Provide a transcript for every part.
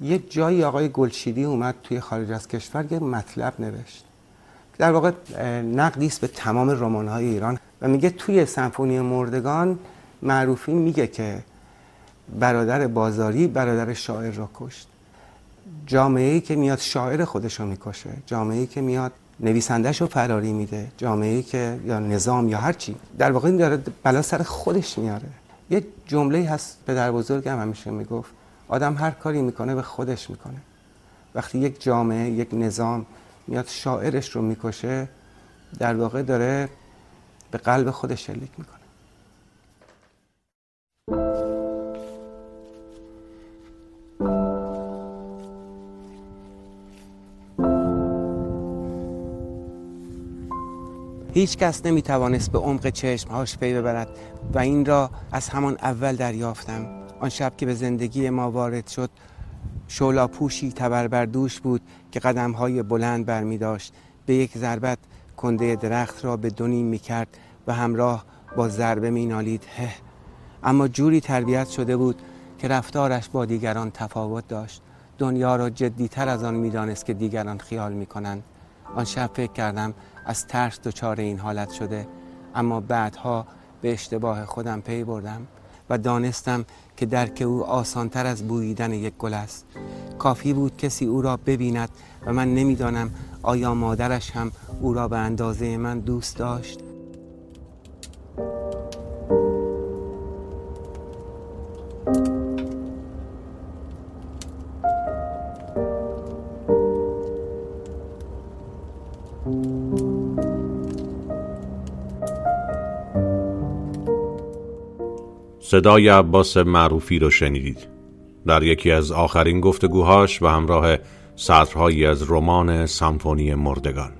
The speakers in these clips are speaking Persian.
یه جایی آقای گلشیدی اومد توی خارج از کشور یه مطلب نوشت. در واقع نقدی است به تمام رمان‌های ایران و میگه توی سمفونی مردگان معروفی میگه که برادر بازاری برادر شاعر را کشت. جامعه ای که میاد شاعر خودش رو می‌کشه جامعه ای که میاد نویسندهش رو فراری میده جامعه ای که یا نظام یا هر چی. در واقع این داره بلا سر خودش میاره. یه جمله هست پدر بزرگم همیشه می‌گفت آدم هر کاری می‌کنه به خودش می‌کنه. وقتی یک جامعه یک نظام میاد شاعرش رو می‌کشه در واقع داره به قلب خودش شلیک می‌کنه. هیچ کس نمی توانست به عمق چشمهاش پی ببرد و این را از همان اول دریافتم. آن شب که به زندگی ما وارد شد شولا پوشی تبربردوش بود که قدمهای بلند برمی داشت. به یک ضربت کنده درخت را به دونیم می کرد و همراه با ضربه می نالید. هه. اما جوری تربیت شده بود که رفتارش با دیگران تفاوت داشت. دنیا را جدیتر از آن می‌دانست که دیگران خیال می کنند. آن شب فکر کردم از ترس دچار این حالت شده اما بعدها به اشتباه خودم پی بردم. و دانستم که درک او آسانتر از بوییدن یک گل است. کافی بود کسی او را ببیند و من نمی‌دانم آیا مادرش هم او را به اندازه من دوست داشت. صدای عباس معروفی رو شنیدید. در یکی از آخرین گفتگوهاش و همراه سطرهایی از رمان سمفونی مردگان.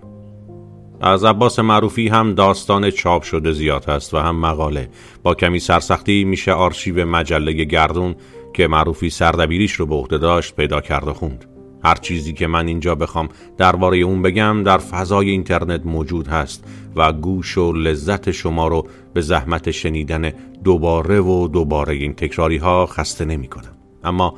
از عباس معروفی هم داستان چاپ شده زیاد هست و هم مقاله. با کمی سرسختی میشه آرشیو مجله گردون که معروفی سردبیریش رو به عهده داشت پیدا کرد و خوند. هر چیزی که من اینجا بخوام درباره اون بگم در فضای اینترنت موجود هست و گوش و لذت شما رو به زحمت شنیدن دوباره و دوباره این تکراری ها خسته نمی کنم. اما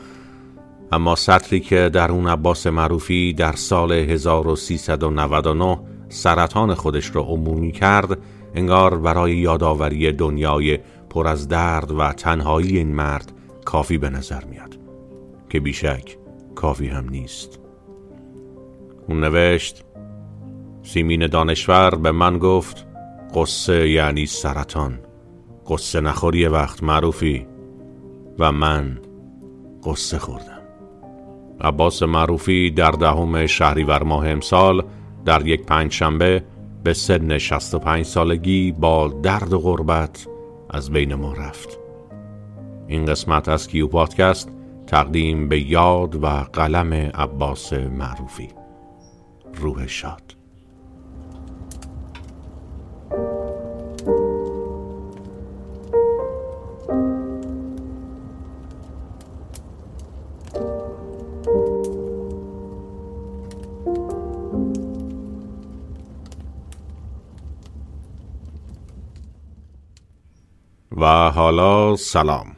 اما سطری که در اون عباس معروفی در سال 1399 سرطان خودش را عمومی کرد انگار برای یادآوری دنیای پر از درد و تنهایی این مرد کافی به نظر میاد که بیشک کافی هم نیست. اون نوشت سیمین دانشور به من گفت قصه یعنی سرطان. قصه نخوری وقت معروفی. و من قصه خوردم. عباس معروفی در دهم شهریور ماه امسال در یک پنج شنبه به سن 65 سالگی با درد و غربت از بین ما رفت. این قسمت از کیو پادکست تقدیم به یاد و قلم عباس معروفی. روح شاد. و حالا سلام.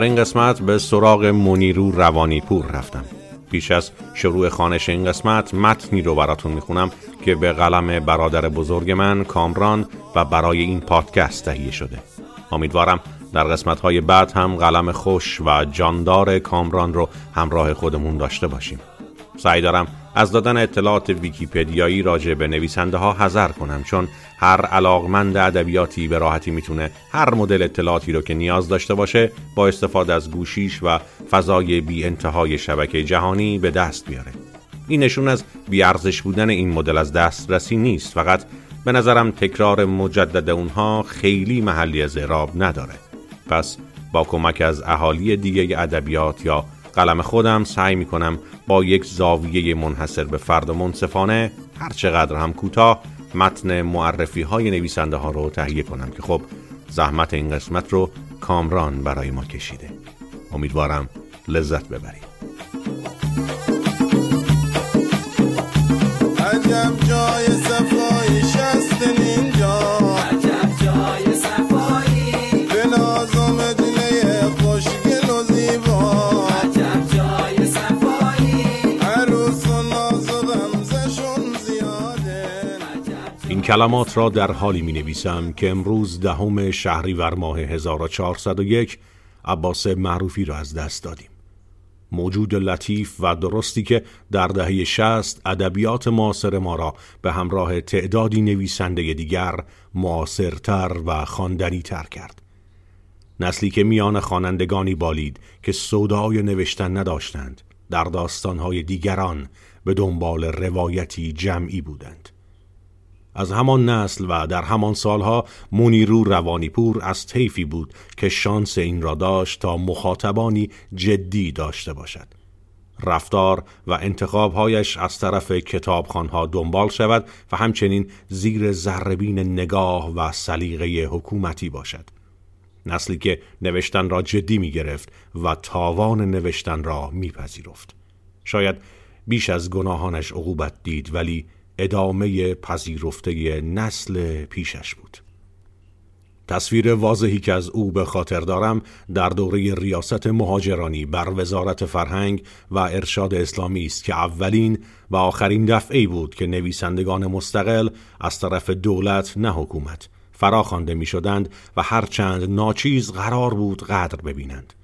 در این قسمت به سراغ منیرو روانی پور رفتم. پیش از شروع خانش این قسمت متنی رو براتون می‌خونم که به قلم برادر بزرگ من کامران و برای این پادکست تهیه شده. امیدوارم در قسمت های بعد هم قلم خوش و جاندار کامران رو همراه خودمون داشته باشیم. سعی دارم از دادن اطلاعات ویکیپدیایی راجع به نویسنده ها حذر کنم چون هر علاقمند ادبیاتی به راحتی می‌تونه هر مدل اطلاعاتی رو که نیاز داشته باشه با استفاده از گوشیش و فضای بی انتهای شبکه جهانی به دست بیاره. این نشون از بیارزش بودن این مدل از دسترسی نیست فقط به نظرم تکرار مجدد اونها خیلی محلی از اعراب نداره. پس با کمک از اهالی دیگه ادبیات یا قلم خودم سعی می‌کنم با یک زاویه منحصر به فرد و منصفانه هر چقدر هم کوتاه متن معرفی های نویسنده ها رو تهیه کنم که خب زحمت این قسمت رو کامران برای ما کشیده. امیدوارم لذت ببرید. عجب جای صفای کلمات را در حالی می نویسم که امروز دهم شهریور ماه 1401 عباس معروفی را از دست دادیم. موجود لطیف و درستی که در دهه شست ادبیات معاصر ما را به همراه تعدادی نویسنده دیگر معاصرتر و تر کرد. نسلی که میان خوانندگانی بالید که سودای نوشتن نداشتند در داستانهای دیگران به دنبال روایتی جمعی بودند. از همان نسل و در همان سالها مونیرو روانیپور از طیفی بود که شانس این را داشت تا مخاطبانی جدی داشته باشد. رفتار و انتخابهایش از طرف کتابخانها دنبال شود و همچنین زیر زربین نگاه و سلیقه حکومتی باشد. نسلی که نوشتن را جدی می گرفت و تاوان نوشتن را میپذیرفت. شاید بیش از گناهانش عقوبت دید ولی ادامه پذیرفته نسل پیشش بود. تصویر واضحی که از او به خاطر دارم در دوره ریاست مهاجرانی بر وزارت فرهنگ و ارشاد اسلامی است که اولین و آخرین دفعه بود که نویسندگان مستقل از طرف دولت نه حکومت فراخوانده می شدند و هرچند ناچیز قرار بود قدر ببینند.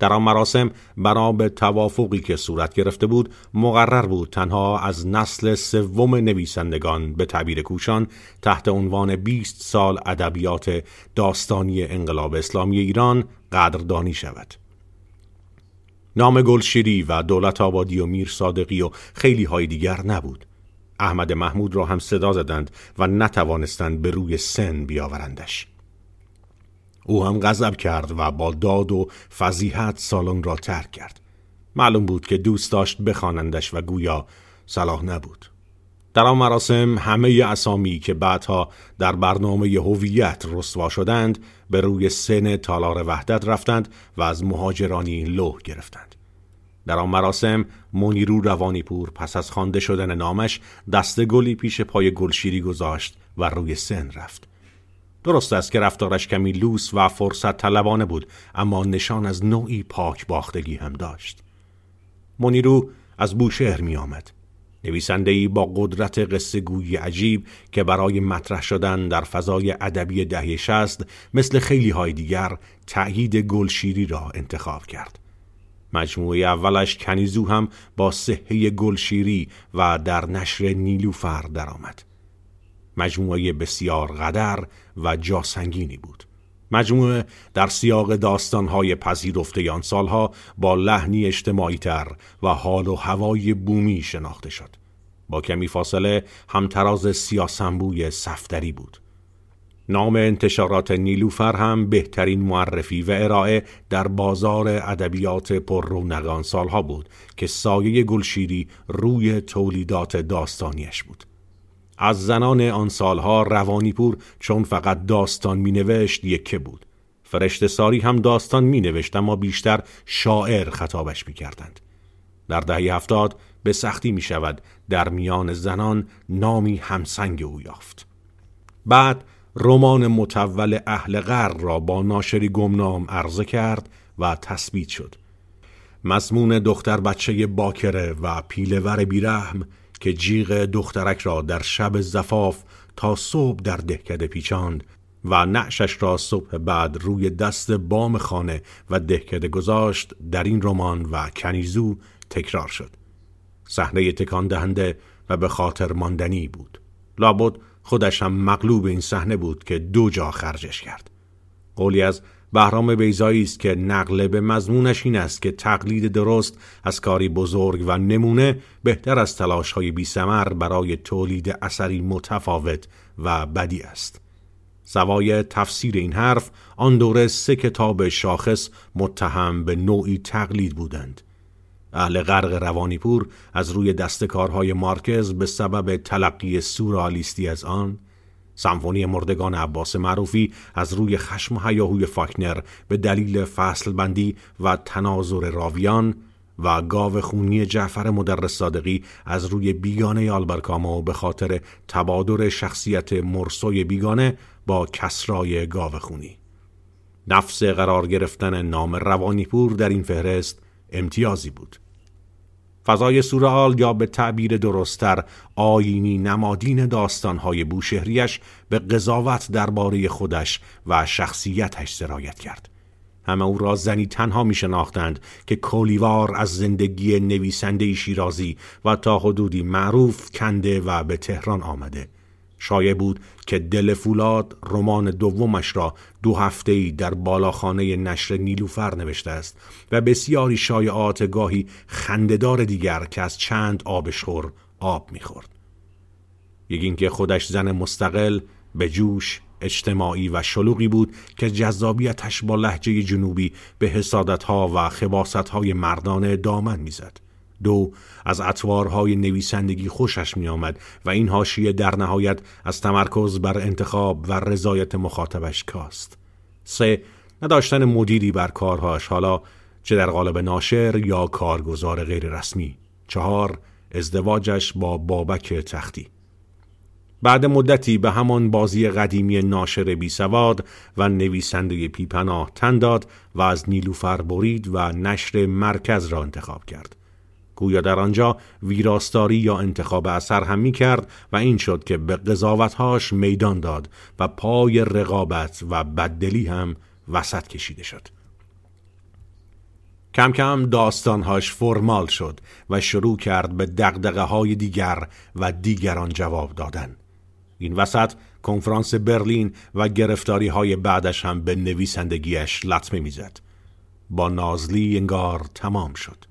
در آن مراسم بنا به توافقی که صورت گرفته بود مقرر بود تنها از نسل سوم نویسندگان به تعبیر کوشان تحت عنوان 20 سال ادبیات داستانی انقلاب اسلامی ایران قدردانی شود. نام گلشیری و دولت آبادی و میر صادقی و خیلی های دیگر نبود. احمد محمود را هم صدا زدند و نتوانستند به روی سن بیاورندش. او هم غضب کرد و با داد و فضیحت سالن را ترک کرد. معلوم بود که دوست داشت بخوانندش و گویا صلاح نبود. در آن مراسم همه اسامی که بعدها در برنامه هویت رسوا شدند به روی سن تالار وحدت رفتند و از مهاجرانی لوح گرفتند. در آن مراسم منیرو روانیپور پس از خوانده شدن نامش دست گلی پیش پای گلشیری گذاشت و روی سن رفت. درست است که رفتارش کمی لوس و فرصت طلبانه بود اما نشان از نوعی پاک باختگی هم داشت. منیرو از بوشهر می آمد نویسنده با قدرت قصه گویی عجیب که برای مطرح شدن در فضای ادبی دهه شست مثل خیلی های دیگر تأیید گلشیری را انتخاب کرد. مجموعه اولش کنیزو هم با صحه گلشیری و در نشر نیلوفر درآمد. مجموعه بسیار قدر و جاسنگینی بود. مجموعه در سیاق داستانهای پذیرفته آن سالها با لحنی اجتماعی تر و حال و هوای بومی شناخته شد. با کمی فاصله همتراز سیاسنبوی صفدری بود. نام انتشارات نیلوفر هم بهترین معرفی و ارائه در بازار ادبیات پر رونق سالها بود که سایه گلشیری روی تولیدات داستانیش بود. از زنان آن سالها روانیپور چون فقط داستان می نوشت یکه بود. فرشت ساری هم داستان می نوشت اما بیشتر شاعر خطابش می کردند. در دهه هفتاد به سختی می شود در میان زنان نامی همسنگ او یافت. بعد رمان متول اهل غر را با ناشری گمنام عرضه کرد و تثبیت شد. مضمون دختر بچه باکره و پیلور بیرحم که جیغ دخترک را در شب زفاف تا صبح در دهکده پیچاند و نعشش را صبح بعد روی دست بام خانه و دهکده گذاشت در این رمان و کنیزو تکرار شد. صحنه تکان دهنده و به خاطر ماندنی بود. لابد خودش هم مغلوب این صحنه بود که دو جا خرجش کرد. قولی از بهرام بیزایی است که نقل به مضمونش این است که تقلید درست از کاری بزرگ و نمونه بهتر از تلاش های بی برای تولید اثری متفاوت و بدی است. سوای تفسیر این حرف آن دوره سه کتاب شاخص متهم به نوعی تقلید بودند. اهل غرق روانیپور از روی دستکارهای مارکز به سبب تلقی سورالیستی از آن سمفونی مردگان عباس معروفی از روی خشم و هیاهوی فاکنر به دلیل فصل بندی و تناظر راویان و گاو خونی جعفر مدرس صادقی از روی بیگانه آلبرکامو به خاطر تبادر شخصیت مرسوی بیگانه با کسرای گاو خونی. نفس قرار گرفتن نام روانیپور در این فهرست امتیازی بود. فضای سورال یا به تعبیر درستتر آینی نمادین داستانهای بوشهریش به قضاوت درباره خودش و شخصیتش سرایت کرد. همه او را زنی تنها می شناختند که کولیوار از زندگی نویسنده شیرازی و تا حدودی معروف کنده و به تهران آمده. شایع بود که دل فولاد رمان دومش را دو هفته ای در بالاخانه نشر نیلوفر نوشته است و بسیاری شایعات گاهی خندهدار دیگر که از چند آبشخور آب می‌خورد. یکی اینکه خودش زن مستقل به جوش اجتماعی و شلوغی بود که جذابیتش با لحجه جنوبی به حسادتها و خباستهای مردانه دامن می‌زد. دو از اطوارهای نویسندگی خوشش می آمد و این هاشیه در نهایت از تمرکز بر انتخاب و رضایت مخاطبش کاست. سه نداشتن مدیری بر کارهاش حالا چه در قالب ناشر یا کارگزار غیر رسمی چهار ازدواجش با بابک تختی. بعد مدتی به همان بازی قدیمی ناشر بی سواد و نویسنده پیپناه تن داد و از نیلوفر برید و نشر مرکز را انتخاب کرد. گویا در آنجا ویراستاری یا انتخاب اثر هم می کرد و این شد که به قضاوتهاش میدان داد و پای رقابت و بددلی هم وسط کشیده شد. کم کم داستانهاش فرمال شد و شروع کرد به دقدقه های دیگر و دیگران جواب دادن. این وسط کنفرانس برلین و گرفتاری های بعدش هم به نویسندگیش لطمه می‌زد. با نازلی انگار تمام شد.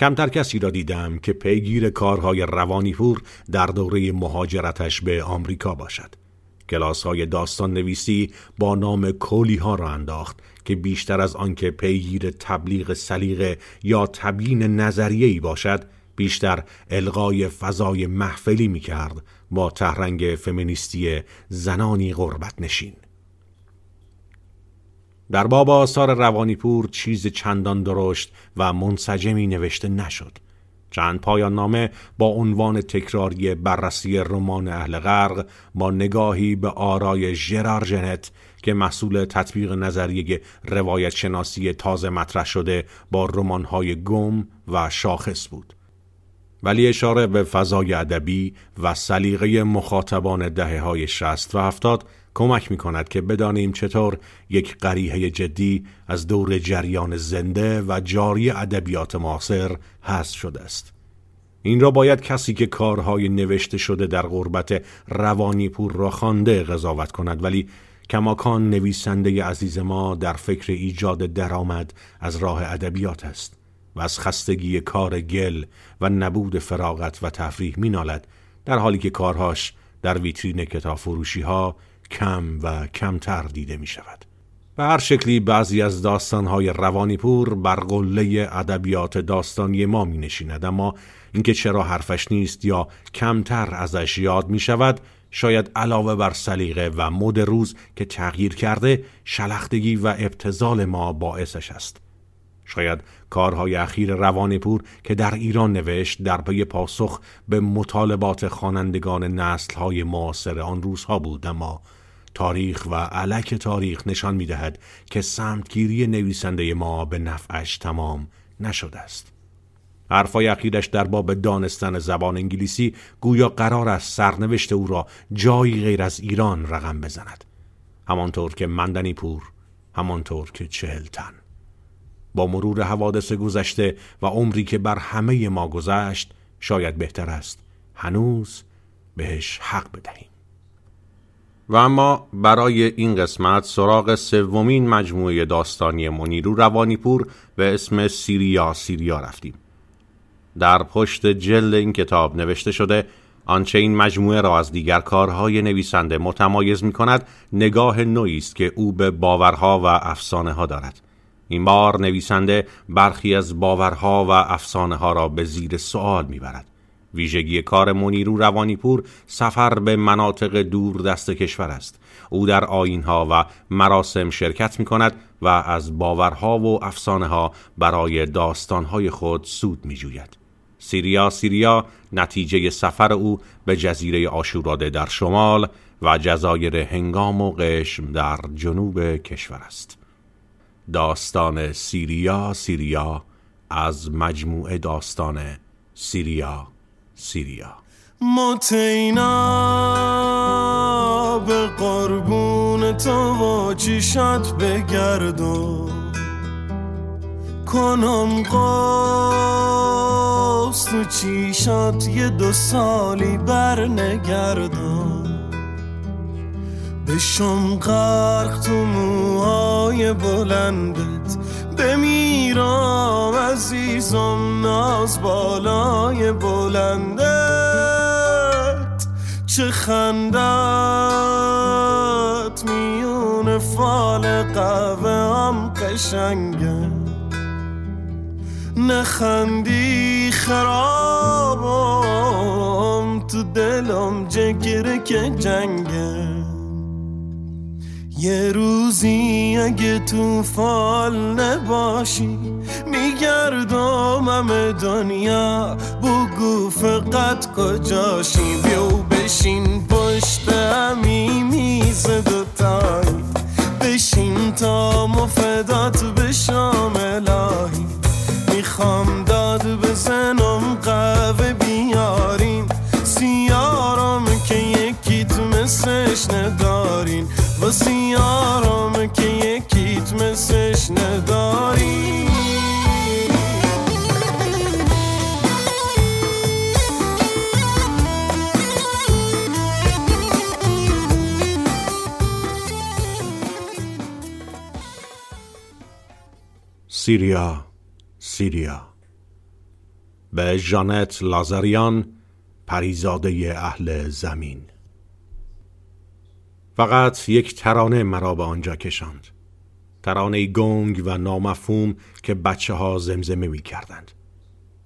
کمتر کسی را دیدم که پیگیر کارهای روانی پور در دوره مهاجرتش به آمریکا باشد. کلاس های داستان نویسی با نام کولی ها را انداخت که بیشتر از آنکه پیگیر تبلیغ سلیقه یا تبیین نظریه‌ای باشد بیشتر القای فضای محفلی می کرد با تهرنگ فمینیستی زنانی غربت نشین. در باب آثار روانیپور چیز چندان درشت و منسجمی نوشته نشد. چند پایان نامه با عنوان تکراری بررسی رمان اهل غرق با نگاهی به آرای ژرار جنت که محصول تطبیق نظریه روایت شناسی تازه مطرح شده با رمان‌های گم و شاخص بود. ولی اشاره به فضای ادبی و سلیقه مخاطبان دهه های شست و هفتاد کمک می کند که بدانیم چطور یک قریحه جدی از دور جریان زنده و جاری ادبیات معاصر هست شده است. این را باید کسی که کارهای نوشته شده در غربت روانی پور را خوانده قضاوت کند ولی کماکان نویسنده عزیز ما در فکر ایجاد درآمد از راه ادبیات است و از خستگی کار گل و نبود فراغت و تفریح مینالد در حالی که کارهاش در ویترین کتاب فروشی ها کم و کمتر دیده می شود. به هر شکلی بعضی از داستانهای روانی پور بر قله ادبیات داستانی ما می نشیند اما اینکه چرا حرفش نیست یا کمتر ازش یاد می شود شاید علاوه بر سلیقه و مد روز که تغییر کرده شلختگی و ابتزال ما باعثش است شاید کارهای اخیر روانپور که در ایران نوشت در پی پاسخ به مطالبات خوانندگان نسلهای معاصر آن روزها بود اما تاریخ و علک تاریخ نشان می دهد که سمتگیری نویسنده ما به نفعش تمام نشده است. حرفای اخیرش در باب دانستن زبان انگلیسی گویا قرار است سرنوشت او را جایی غیر از ایران رقم بزند. همانطور که مندنی پور، همانطور که چهل تن. با مرور حوادث گذشته و عمری که بر همه ما گذشت شاید بهتر است هنوز بهش حق بدهیم و اما برای این قسمت سراغ سومین مجموعه داستانی منیرو روانیپور به اسم سیریا سیریا رفتیم. در پشت جلد این کتاب نوشته شده آنچه این مجموعه را از دیگر کارهای نویسنده متمایز می کند نگاه نوعی است که او به باورها و افسانه ها دارد. این بار نویسنده برخی از باورها و افسانه ها را به زیر سوال می‌برد. ویژگی کار منیرو روانیپور سفر به مناطق دور دست کشور است. او در آینها و مراسم شرکت می کند و از باورها و افسانه ها برای داستانهای خود سود می جوید. سیریا سیریا نتیجه سفر او به جزیره آشوراده در شمال و جزایر هنگام و قشم در جنوب کشور است. داستان سیریا سیریا از مجموعه داستان سیریا. سیریا. متینا به قربون تو و چیشت بگردو کنم قاس تو چیشات یه دو سالی بر نگردو بشم غرق تو موهای بلندت بمیرم عزیزم ناز بالای بلندت. چه خندت میون فال قهوه هم قشنگه. نخندی خرابم تو دلم جگره که جنگه. یه روزی اگه تو فال نباشی میگردم همه دنیا. بگو فقط کجاشی؟ بیو بشین پشت همی میز دوتایی بشین تا مفدات بشام الهی. می‌خوام داد بزنم قهوه بیارین سیارم که یکیت مثلش ندارین و سیارم که یکیت مثلش ندارین سیریا سیریا. به جانت لازاریان پریزاده اهل زمین. فقط یک ترانه مرا به آنجا کشاند. ترانه گنگ و نامفهوم که بچه ها زمزمه می کردند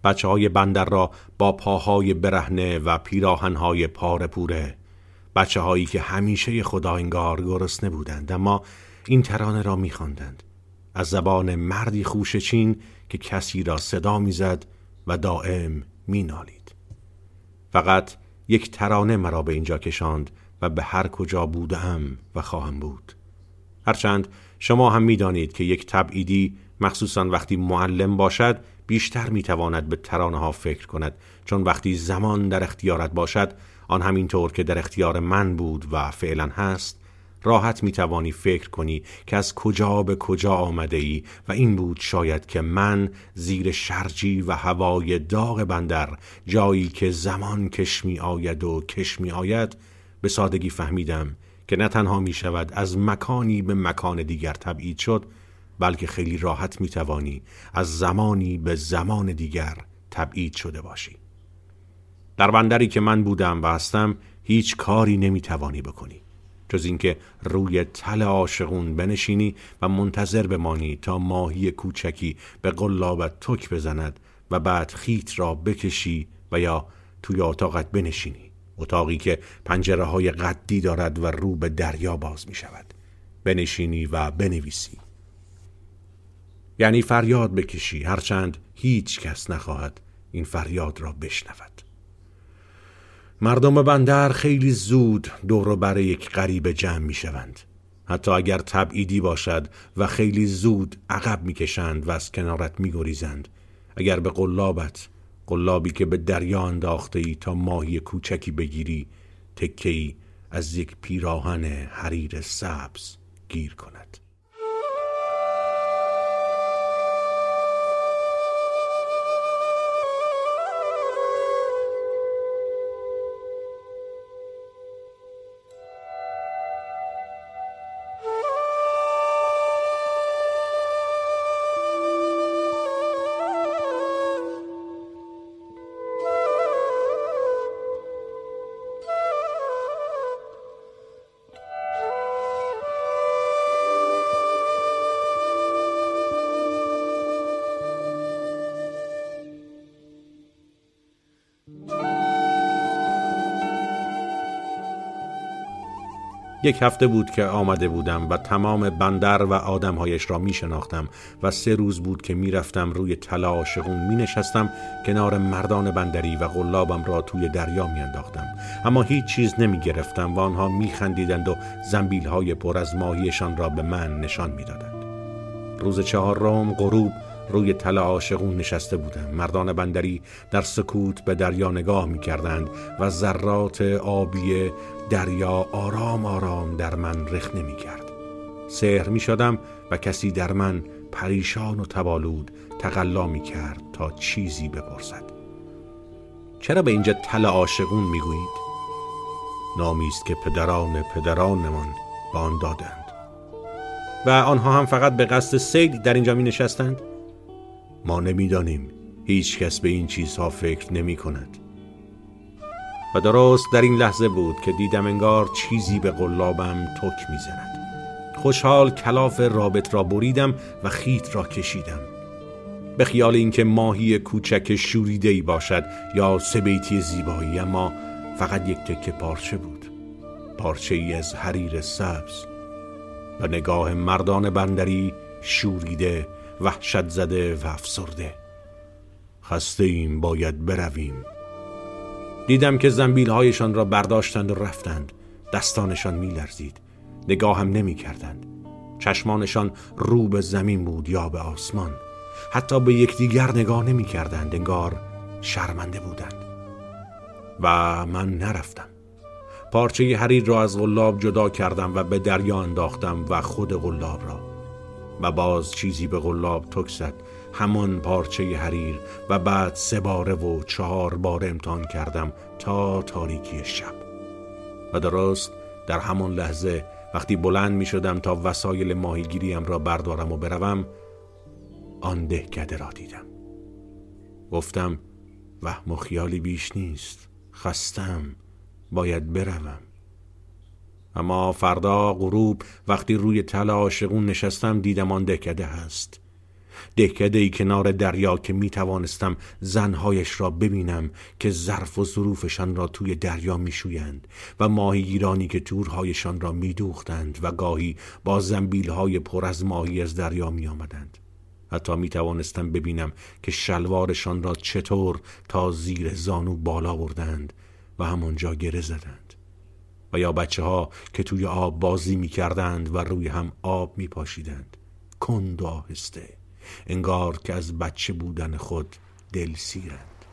بچه های بندر را با پاهای برهنه و پیراهنهای پاره پوره بچه هایی که همیشه خدا انگار گرسنه بودند اما این ترانه را می خواندند. از زبان مردی خوشچین که کسی را صدا می‌زد و دائم مینالید. فقط یک ترانه مرا به اینجا کشاند و به هر کجا بودم و خواهم بود. هرچند شما هم می‌دانید که یک تبعیدی مخصوصا وقتی معلم باشد بیشتر می‌تواند به ترانه ها فکر کند. چون وقتی زمان در اختیارت باشد آن همینطور که در اختیار من بود و فعلا هست راحت می توانی فکر کنی که از کجا به کجا آمده ای و این بود شاید که من زیر شرجی و هوای داغ بندر جایی که زمان کش می آید و کش می آید به سادگی فهمیدم که نه تنها می شود از مکانی به مکان دیگر تبعید شد بلکه خیلی راحت می توانی از زمانی به زمان دیگر تبعید شده باشی. در بندری که من بودم و هستم هیچ کاری نمی توانی بکنی. جز اینکه روی تل عاشقون بنشینی و منتظر بمانی تا ماهی کوچکی به قلابت تک بزند و بعد خیت را بکشی و یا توی اتاقت بنشینی. اتاقی که پنجره های قدی دارد و رو به دریا باز می شود بنشینی و بنویسی یعنی فریاد بکشی هرچند هیچ کس نخواهد این فریاد را بشنود مردم بندر خیلی زود دور بر یک غریب جمع می شوند. حتی اگر تبعیدی باشد و خیلی زود عقب می کشند و از کنارت می گریزند. اگر به قلابت قلابی که به دریا انداخته ای تا ماهی کوچکی بگیری تکه از یک پیراهن حریر سبز گیر کند. یک هفته بود که آمده بودم و تمام بندر و آدمهایش را می شناختم و سه روز بود که می رفتم روی طلا عاشقون می نشستم کنار مردان بندری و غلابم را توی دریا می انداختم اما هیچ چیز نمی گرفتم و آنها می خندیدند و زنبیل های پر از ماهیشان را به من نشان می دادند. روز چهارم غروب روی تل عاشقون نشسته بودم مردان بندری در سکوت به دریا نگاه می کردند و ذرات آبی دریا آرام آرام در من رخ نمی کرد سهر می شدم و کسی در من پریشان و تبالود تقلا می کرد تا چیزی بپرسد چرا به اینجا تل عاشقون می گویید؟ نامی است که پدران پدرانمان به آن دادند و آنها هم فقط به قصد سید در اینجا می نشستند؟ ما نمی‌دانیم. هیچ کس به این چیزها فکر نمی کند و درست در این لحظه بود که دیدم انگار چیزی به قلابم تک می‌زند. خوشحال کلاف رابط را بریدم و خیت را کشیدم. به خیال اینکه ماهی کوچک شوریده ای باشد یا سبیتی زیبایی اما فقط یک تکه پارچه بود. پارچه ای از حریر سبز و نگاه مردان بندری شوریده وحشت زده و افسرده. خسته ایم باید برویم. دیدم که زنبیل هایشان را برداشتند و رفتند. دستانشان می لرزید نگاهم نمی کردند چشمانشان رو به زمین بود یا به آسمان. حتی به یکدیگر نگاه نمی کردند انگار شرمنده بودند. و من نرفتم. پارچه حریر را از غلاب جدا کردم و به دریا انداختم و خود غلاب را و باز چیزی به غلاب تک زد. همان پارچه حریر و بعد سه باره و چهار بار امتحان کردم تا تاریکی شب. و درست در همان لحظه وقتی بلند می شدم تا وسایل ماهیگیریم را بردارم و بروم آن دهکده را دیدم. گفتم وهم و خیالی بیش نیست خستم باید بروم. اما فردا غروب وقتی روی تل عاشقون نشستم دیدم آن دهکده هست دهکده ای کنار دریا که می توانستم زنهایش را ببینم که ظرف و ظروفشان را توی دریا می شویند و ماهیگیرانی که تورهایشان را می دوختند و گاهی با زنبیل های پر از ماهی از دریا می آمدند. حتی می توانستم ببینم که شلوارشان را چطور تا زیر زانو بالا بردند و همانجا گره زدند و یا بچه ها که توی آب بازی می کردند و روی هم آب می پاشیدند کند آهسته. انگار که از بچه بودن خود دل سیرند.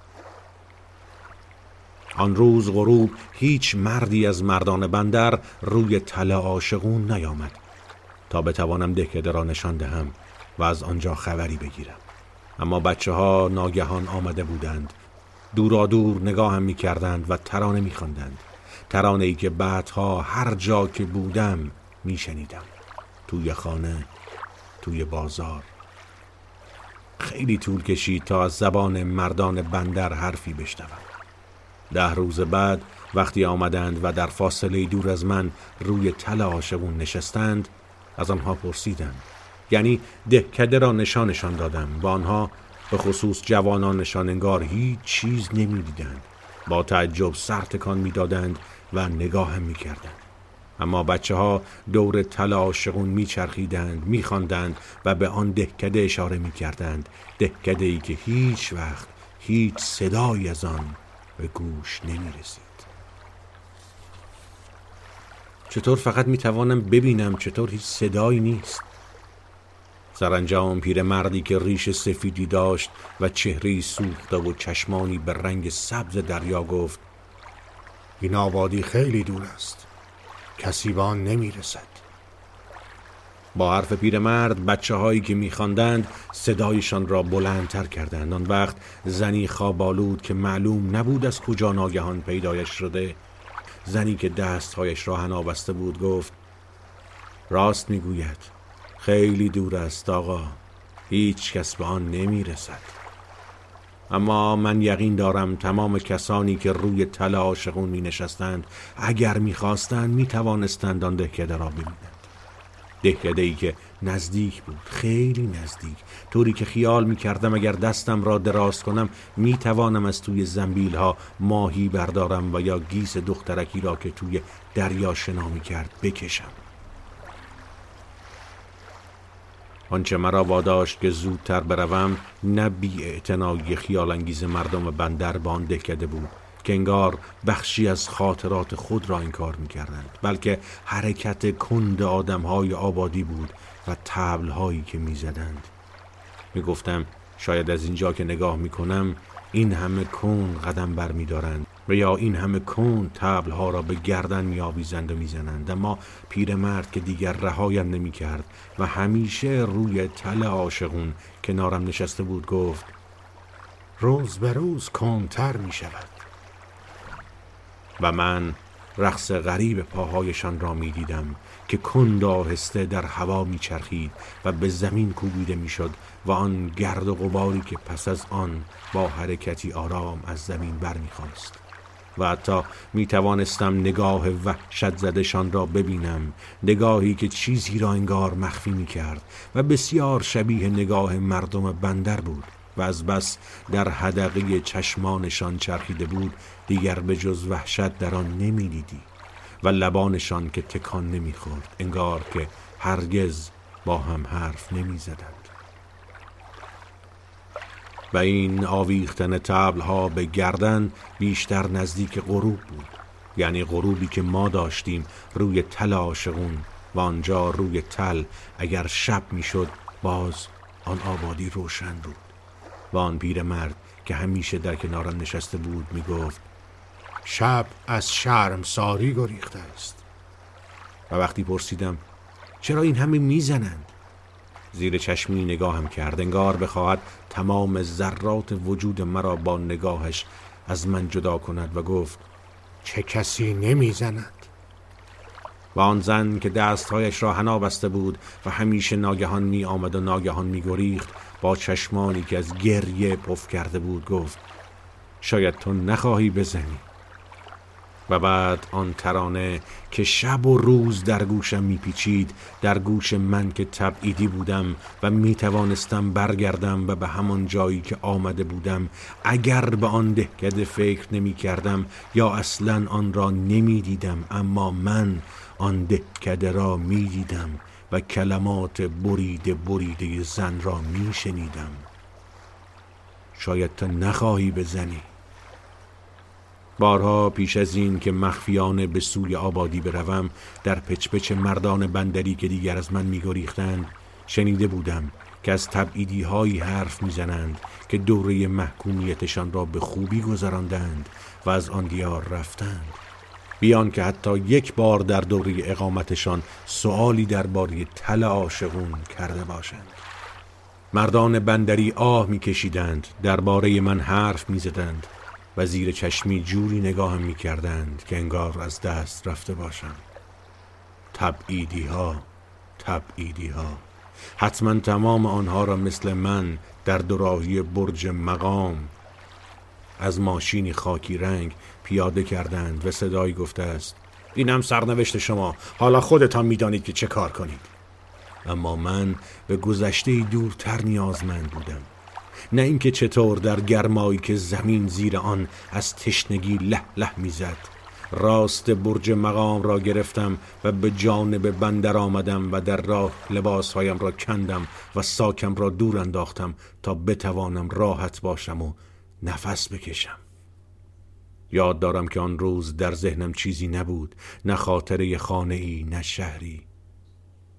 آن روز غروب هیچ مردی از مردان بندر روی تله عاشقون نیامد. تا بتوانم دهکده را نشان دهم و از آنجا خبری بگیرم. اما بچه ها ناگهان آمده بودند. دورا دور نگاهم می کردند و ترانه می خواندند ترانه ای که بعدها هر جا که بودم می شنیدم توی خانه توی بازار. خیلی طول کشید تا از زبان مردان بندر حرفی بشنوم. ده روز بعد وقتی آمدند و در فاصله دور از من روی تل عاشقون نشستند از آنها پرسیدم. یعنی دهکده را نشانشان دادم. و آنها به خصوص جوانانشان انگار هیچ چیز نمی‌دیدند. با تعجب سر تکان می‌دادند و نگاهم می‌کردند. اما بچه ها دور تل عاشقون میچرخیدند میخواندند و به آن دهکده اشاره می‌کردند. دهکده ای که هیچ وقت هیچ صدایی از آن به گوش نمی‌رسید. چطور فقط می‌توانم ببینم چطور هیچ صدایی نیست؟ سرانجام پیر مردی که ریش سفیدی داشت و چهره سوخته و چشمانی به رنگ سبز دریا گفت این آبادی خیلی دور است. کسی به آن نمی‌رسد. با حرف پیرمرد بچه هایی که میخواندند صدایشان را بلندتر کردند. آن وقت زنی خوابالود که معلوم نبود از کجا ناگهان پیدایش شده زنی که دستهایش را هنا بسته بود گفت راست می‌گوید خیلی دور است آقا هیچ کس به آن نمی‌رسد. اما من یقین دارم تمام کسانی که روی تل عاشقون می نشستند اگر می خواستند می توانستند آن دهکده را ببینند. دهکده ای که نزدیک بود خیلی نزدیک. طوری که خیال می کردم اگر دستم را دراز کنم می توانم از توی زنبیل ها ماهی بردارم و یا گیس دخترکی را که توی دریا شنا می کرد بکشم. آنچه مرا واداشت که زودتر بروم نه بی خیال انگیز مردم بندر به آن دهکده بود که انگار بخشی از خاطرات خود را انکار می کردند بلکه حرکت کند آدم های آبادی بود و تبل هایی که می زدند می گفتم شاید از اینجا که نگاه می کنم این همه کن قدم بر می دارند و یا این همه کن تبل ها را به گردن می آویزند و می زنند اما پیرمرد که دیگر رهایم نمی کرد و همیشه روی تل عاشقون کنارم نشسته بود گفت روز به روز کنتر می شود و من رقص غریب پاهایشان را می دیدم که کند آهسته در هوا می چرخید و به زمین کوبیده می شد و آن گرد و غباری که پس از آن با حرکتی آرام از زمین برمیخواست و حتی می توانستم نگاه وحشت زدشان را ببینم. نگاهی که چیزی را انگار مخفی می کرد و بسیار شبیه نگاه مردم بندر بود و از بس در حدقه چشمانشان چرخیده بود دیگر به جز وحشت در آن نمی‌دیدی و لبانشان که تکان نمی‌خورد انگار که هرگز با هم حرف نمی‌زدند. و این آویختن تبل ها به گردن بیشتر نزدیک غروب بود. یعنی غروبی که ما داشتیم روی تل عاشقون و آنجا روی تل اگر شب می‌شد باز آن آبادی روشن بود. و آن مرد که همیشه در کنارم نشسته بود می گفت شب از شرم ساری گریخته است. و وقتی پرسیدم چرا این همه می‌زنند؟ زیر چشمی نگاهم کرد. انگار بخواهد تمام ذرات وجود مرا با نگاهش از من جدا کند و گفت چه کسی نمی‌زند؟ و آن زن که دستهایش را حنا بسته بود و همیشه ناگهان می آمد و ناگهان می گریخت با چشمانی که از گریه پف کرده بود گفت شاید تو نخواهی بزنی. و بعد آن ترانه که شب و روز در گوشم میپیچید در گوش من که تبعیدی بودم و می‌توانستم برگردم و به همان جایی که آمده بودم اگر به آن دهکده فکر نمی کردم یا اصلا آن را نمی‌دیدم اما من آن دهکده را می‌دیدم و کلمات بریده بریده زن را میشنیدم. شاید تو نخواهی بزنی. بارها پیش از این که مخفیانه به سوی آبادی بروم در پچپچ مردان بندری که دیگر از من میگریختند شنیده بودم که از تبعیدی هایی حرف می‌زنند که دوره محکومیتشان را به خوبی گذراندند و از آن دیار رفتند. بیان که حتی یک بار در دوره اقامتشان سؤالی درباره تل عاشقون کرده باشند. مردان بندری آه میکشیدند درباره من حرف می‌زدند. و زیر چشمی جوری نگاهم می کردند که انگار از دست رفته باشم. تبعیدی ها تبعیدی ها حتما تمام آنها را مثل من در دوراهی برج مقام از ماشینی خاکی رنگ پیاده کردند و صدایی گفته است اینم سرنوشت شما. حالا خودتان می‌دانید که چه کار کنید. اما من به گذشته دورتر نیازمند بودم. نه اینکه چطور در گرمایی که زمین زیر آن از تشنگی له له می‌زد. راست برج مقام را گرفتم و به جانب بندر آمدم و در راه لباسهایم را کندم و ساکم را دور انداختم تا بتوانم راحت باشم و نفس بکشم. یاد دارم که آن روز در ذهنم چیزی نبود نه خاطره خانه ای نه شهری.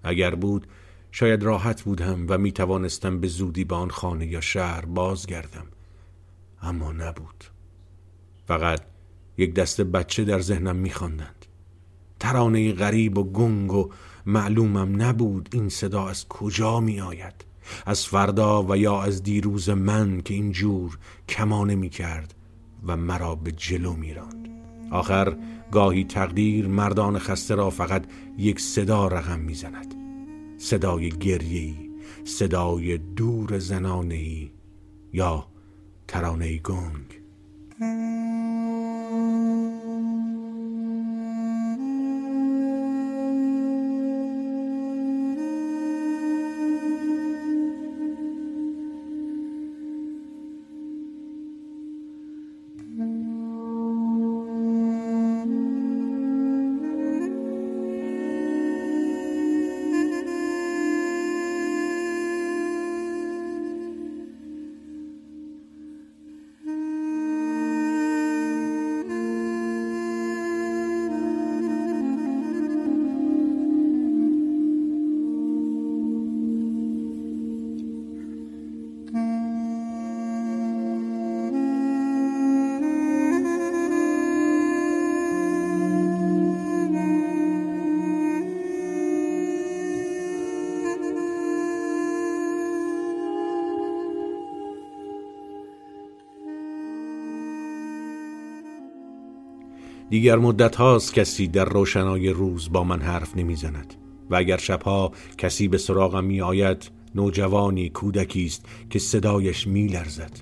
اگر بود شاید راحت بودم و می توانستم به زودی به آن خانه یا شهر بازگردم اما نبود فقط یک دست بچه در ذهنم می خواندند. ترانه غریب و گنگ و معلومم نبود این صدا از کجا می آید از فردا و یا از دیروز من که اینجور کمانه می کرد و مرا به جلو می راند. آخر گاهی تقدیر مردان خسته را فقط یک صدا رقم می زند صدای گریهی صدای دور زنانهی یا ترانه گنگ. دیگر مدت هاست کسی در روشنای روز با من حرف نمی‌زند و اگر شبها کسی به سراغم می آید نوجوانی کودکی است که صدایش می لرزد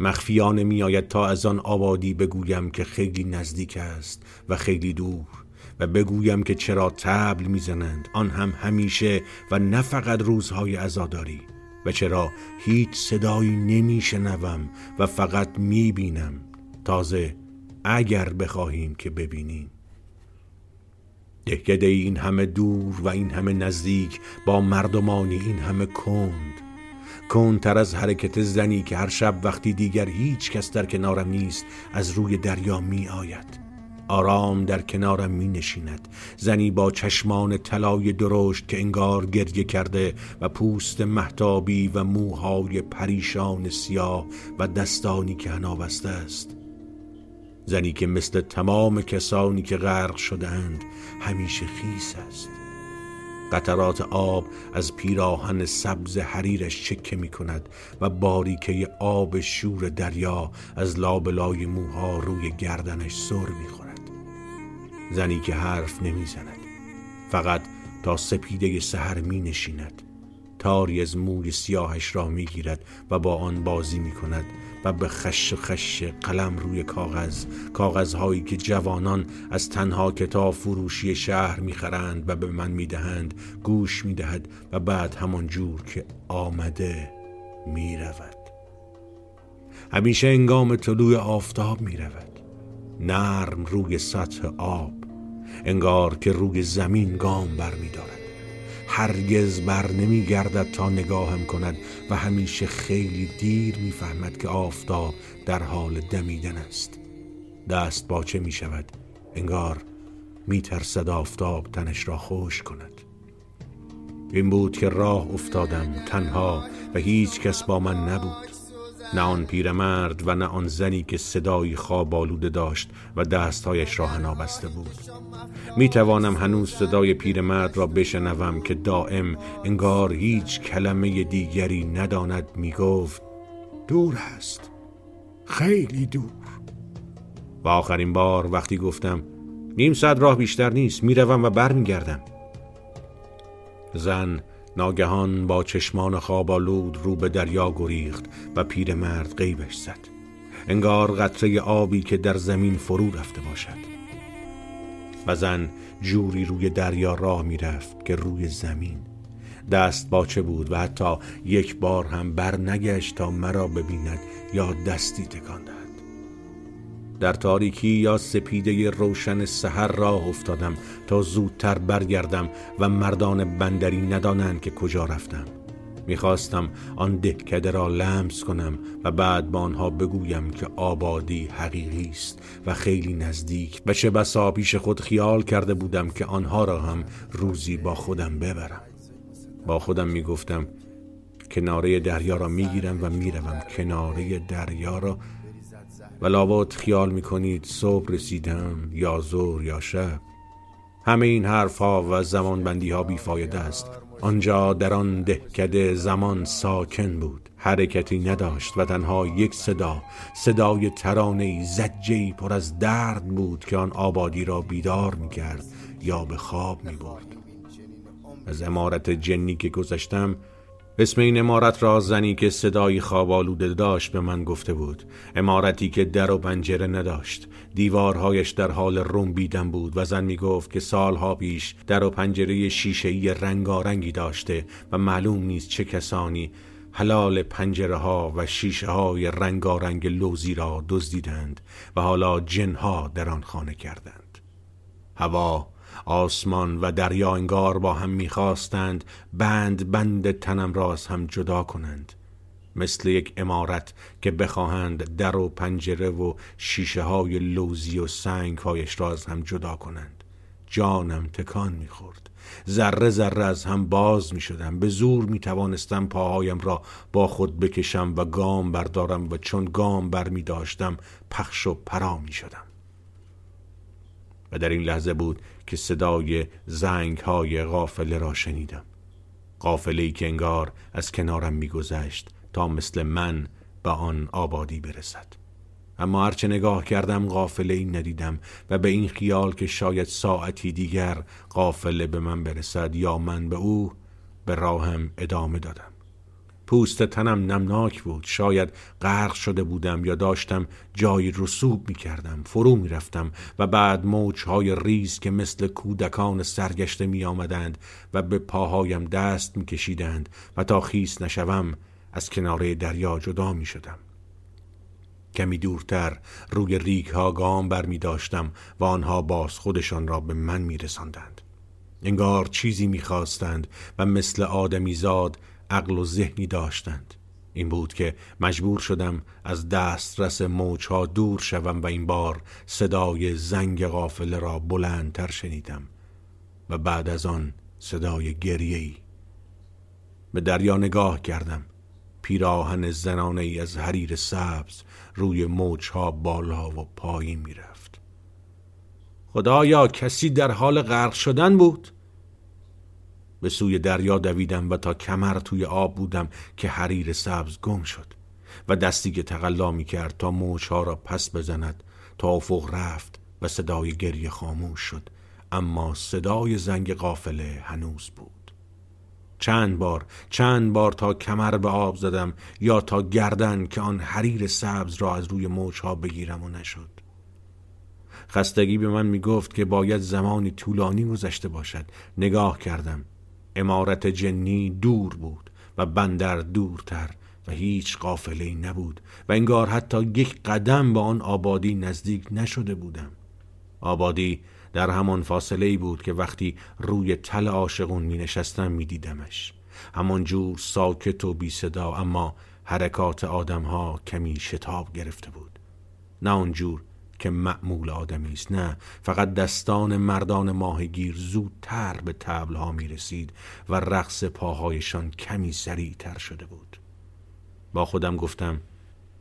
مخفیانه می آید تا از آن آبادی بگویم که خیلی نزدیک است و خیلی دور و بگویم که چرا تبل می‌زنند. آن هم همیشه و نه فقط روزهای عزاداری و چرا هیچ صدایی نمیشنوم و فقط می‌بینم. تازه اگر بخواهیم که ببینیم. دهکده این همه دور و این همه نزدیک با مردمانی این همه کند. کندتر از حرکت زنی که هر شب وقتی دیگر هیچ کس در کنارم نیست از روی دریا می آید. آرام در کنارم می نشیند. زنی با چشمان طلای درشت که انگار گریه کرده و پوست محتابی و موهای پریشان سیاه و دستانی که هنابسته است. زنی که مثل تمام کسانی که غرق شدهاند همیشه خیس است قطرات آب از پیراهن سبز حریرش چکه می کند و باریکه آب شور دریا از لابلای موها روی گردنش سر می خورد. زنی که حرف نمی زند. فقط تا سپیده سهر می نشیند تاری از موی سیاهش را می گیرد و با آن بازی می کند و به خش خش قلم روی کاغذ کاغذهایی که جوانان از تنها کتاب فروشی شهر می‌خرند و به من می‌دهند گوش می‌دهد و بعد همان جور که آمده می‌رود. همیشه انگام طلوع آفتاب می‌رود. نرم روی سطح آب انگار که روی زمین گام بر می هرگز بر نمی گردد تا نگاهم کند و همیشه خیلی دیر می‌فهمد که آفتاب در حال دمیدن است. دست باچه می شود. انگار می ترسد آفتاب تنش را خوش کند. این بود که راه افتادم تنها و هیچ کس با من نبود. نه آن پیرمرد و نه آن زنی که صدایی خواب آلوده داشت و دستهایش را هنا بسته بود. می توانم هنوز صدای پیرمرد را بشنوم که دائم انگار هیچ کلمه دیگری نداند می گفت دور است خیلی دور. و آخرین بار وقتی گفتم نیم ساعت راه بیشتر نیست می‌روم و برمیگردم. زن ناگهان با چشمان خواب آلود رو به دریا گریخت و پیرمرد غیبش زد. انگار قطره آبی که در زمین فرو رفته باشد. و زن جوری روی دریا راه می‌رفت که روی زمین. دست باچه بود و حتی یک بار هم بر نگشت تا مرا ببیند یا دستی تکان دهد. در تاریکی یا سپیده روشن سحر راه افتادم تا زودتر برگردم و مردان بندری ندانند که کجا رفتم. می‌خواستم آن دهکده را لمس کنم و بعد با آنها بگویم که آبادی حقیقی است و خیلی نزدیک و چه بسا پیش خود خیال کرده بودم که آنها را هم روزی با خودم ببرم. با خودم می‌گفتم کناره دریا را می‌گیرم و می‌روم کناره دریا را. و لابد خیال می‌کنید صبح رسیدم یا زور یا شب. همه این حرف ها و زمان بندی ها بیفایده است. آنجا در آن دهکده زمان ساکن بود. حرکتی نداشت و تنها یک صدا صدای ترانه زجهی پر از درد بود که آن آبادی را بیدار می‌کرد یا به خواب می برد از امارت جنی که گذشتم اسم این امارت را زنی که صدایی خواب آلوده داشت به من گفته بود. امارتی که در و پنجره نداشت. دیوارهایش در حال روم بیدن بود و زن می گفت که سالها پیش در و پنجره شیشهی رنگارنگی داشته و معلوم نیست چه کسانی حلال پنجره ها و شیشه های رنگارنگ لوزی را دزدیدند و حالا جنها در آن خانه کردند. هوا آسمان و دریا انگار با هم می‌خواستند بند بند تنم را از هم جدا کنند. مثل یک امارت که بخواهند در و پنجره و شیشه های لوزی و سنگ هایش را از هم جدا کنند. جانم تکان می‌خورد. ذره ذره از هم باز می شدم به زور می توانستم پاهایم را با خود بکشم و گام بردارم و چون گام بر می داشتم پخش و پرا می شدم. و در این لحظه بود که صدای زنگ های غافله را شنیدم. قافله ای که انگار از کنارم میگذشت تا مثل من به آن آبادی برسد. اما هرچه نگاه کردم قافله ای ندیدم و به این خیال که شاید ساعتی دیگر قافله به من برسد یا من به او به راهم ادامه دادم. پوست تنم نمناک بود. شاید غرق شده بودم یا داشتم جای رسوب می کردم فرو می رفتم و بعد موجهای ریز که مثل کودکان سرگشته می آمدند و به پاهایم دست می کشیدند و تا خیس نشوم از کناره دریا جدا می شدم. کمی دورتر روی ریگ ها گام بر می داشتم و آنها باز خودشان را به من می رساندند. انگار چیزی می خواستند و مثل آدمی زاد عقل و ذهنی داشتند. این بود که مجبور شدم از دسترس موجها دور شوم و این بار صدای زنگ قافله را بلندتر شنیدم و بعد از آن صدای گریهی به دریا نگاه کردم. پیراهن زنانه ای از حریر سبز روی موجها بالا و پایین می‌رفت. خدایا کسی در حال غرق شدن بود؟ به سوی دریا دویدم و تا کمر توی آب بودم که حریر سبز گم شد و دستی که تقلا می کرد تا موجها را پس بزند تا افق رفت و صدای گریه خاموش شد. اما صدای زنگ قافله هنوز بود. چند بار چند بار تا کمر به آب زدم یا تا گردن که آن حریر سبز را از روی موجها بگیرم و نشد. خستگی به من می گفت که باید زمانی طولانی گذشته باشد. نگاه کردم. امارت جنی دور بود و بندر دورتر و هیچ قافله نبود و انگار حتی یک قدم به آن آبادی نزدیک نشده بودم. آبادی در همان فاصله ای بود که وقتی روی تل عاشقون می نشستم می دیدمش همان جور ساکت و بی صدا اما حرکات آدم ها کمی شتاب گرفته بود. نه آنجور که معمول آدمی است نه. فقط دستان مردان ماهگیر زودتر به تبلها می رسید و رقص پاهایشان کمی سریعتر شده بود. با خودم گفتم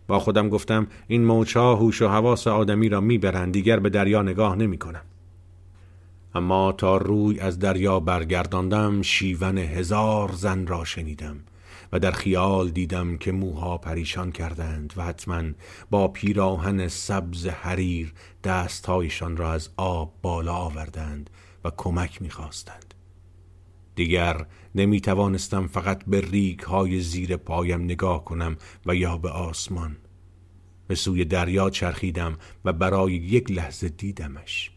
با خودم گفتم این موچا هوش و حواس آدمی را می‌برند دیگر به دریا نگاه نمی کنم اما تا روی از دریا برگرداندم شیون هزار زن را شنیدم و در خیال دیدم که موها پریشان کردند و حتما با پیراهن سبز حریر دستهایشان را از آب بالا آوردند و کمک می‌خواستند. دیگر نمی توانستم فقط به ریگ های زیر پایم نگاه کنم و یا به آسمان. به سوی دریا چرخیدم و برای یک لحظه دیدمش.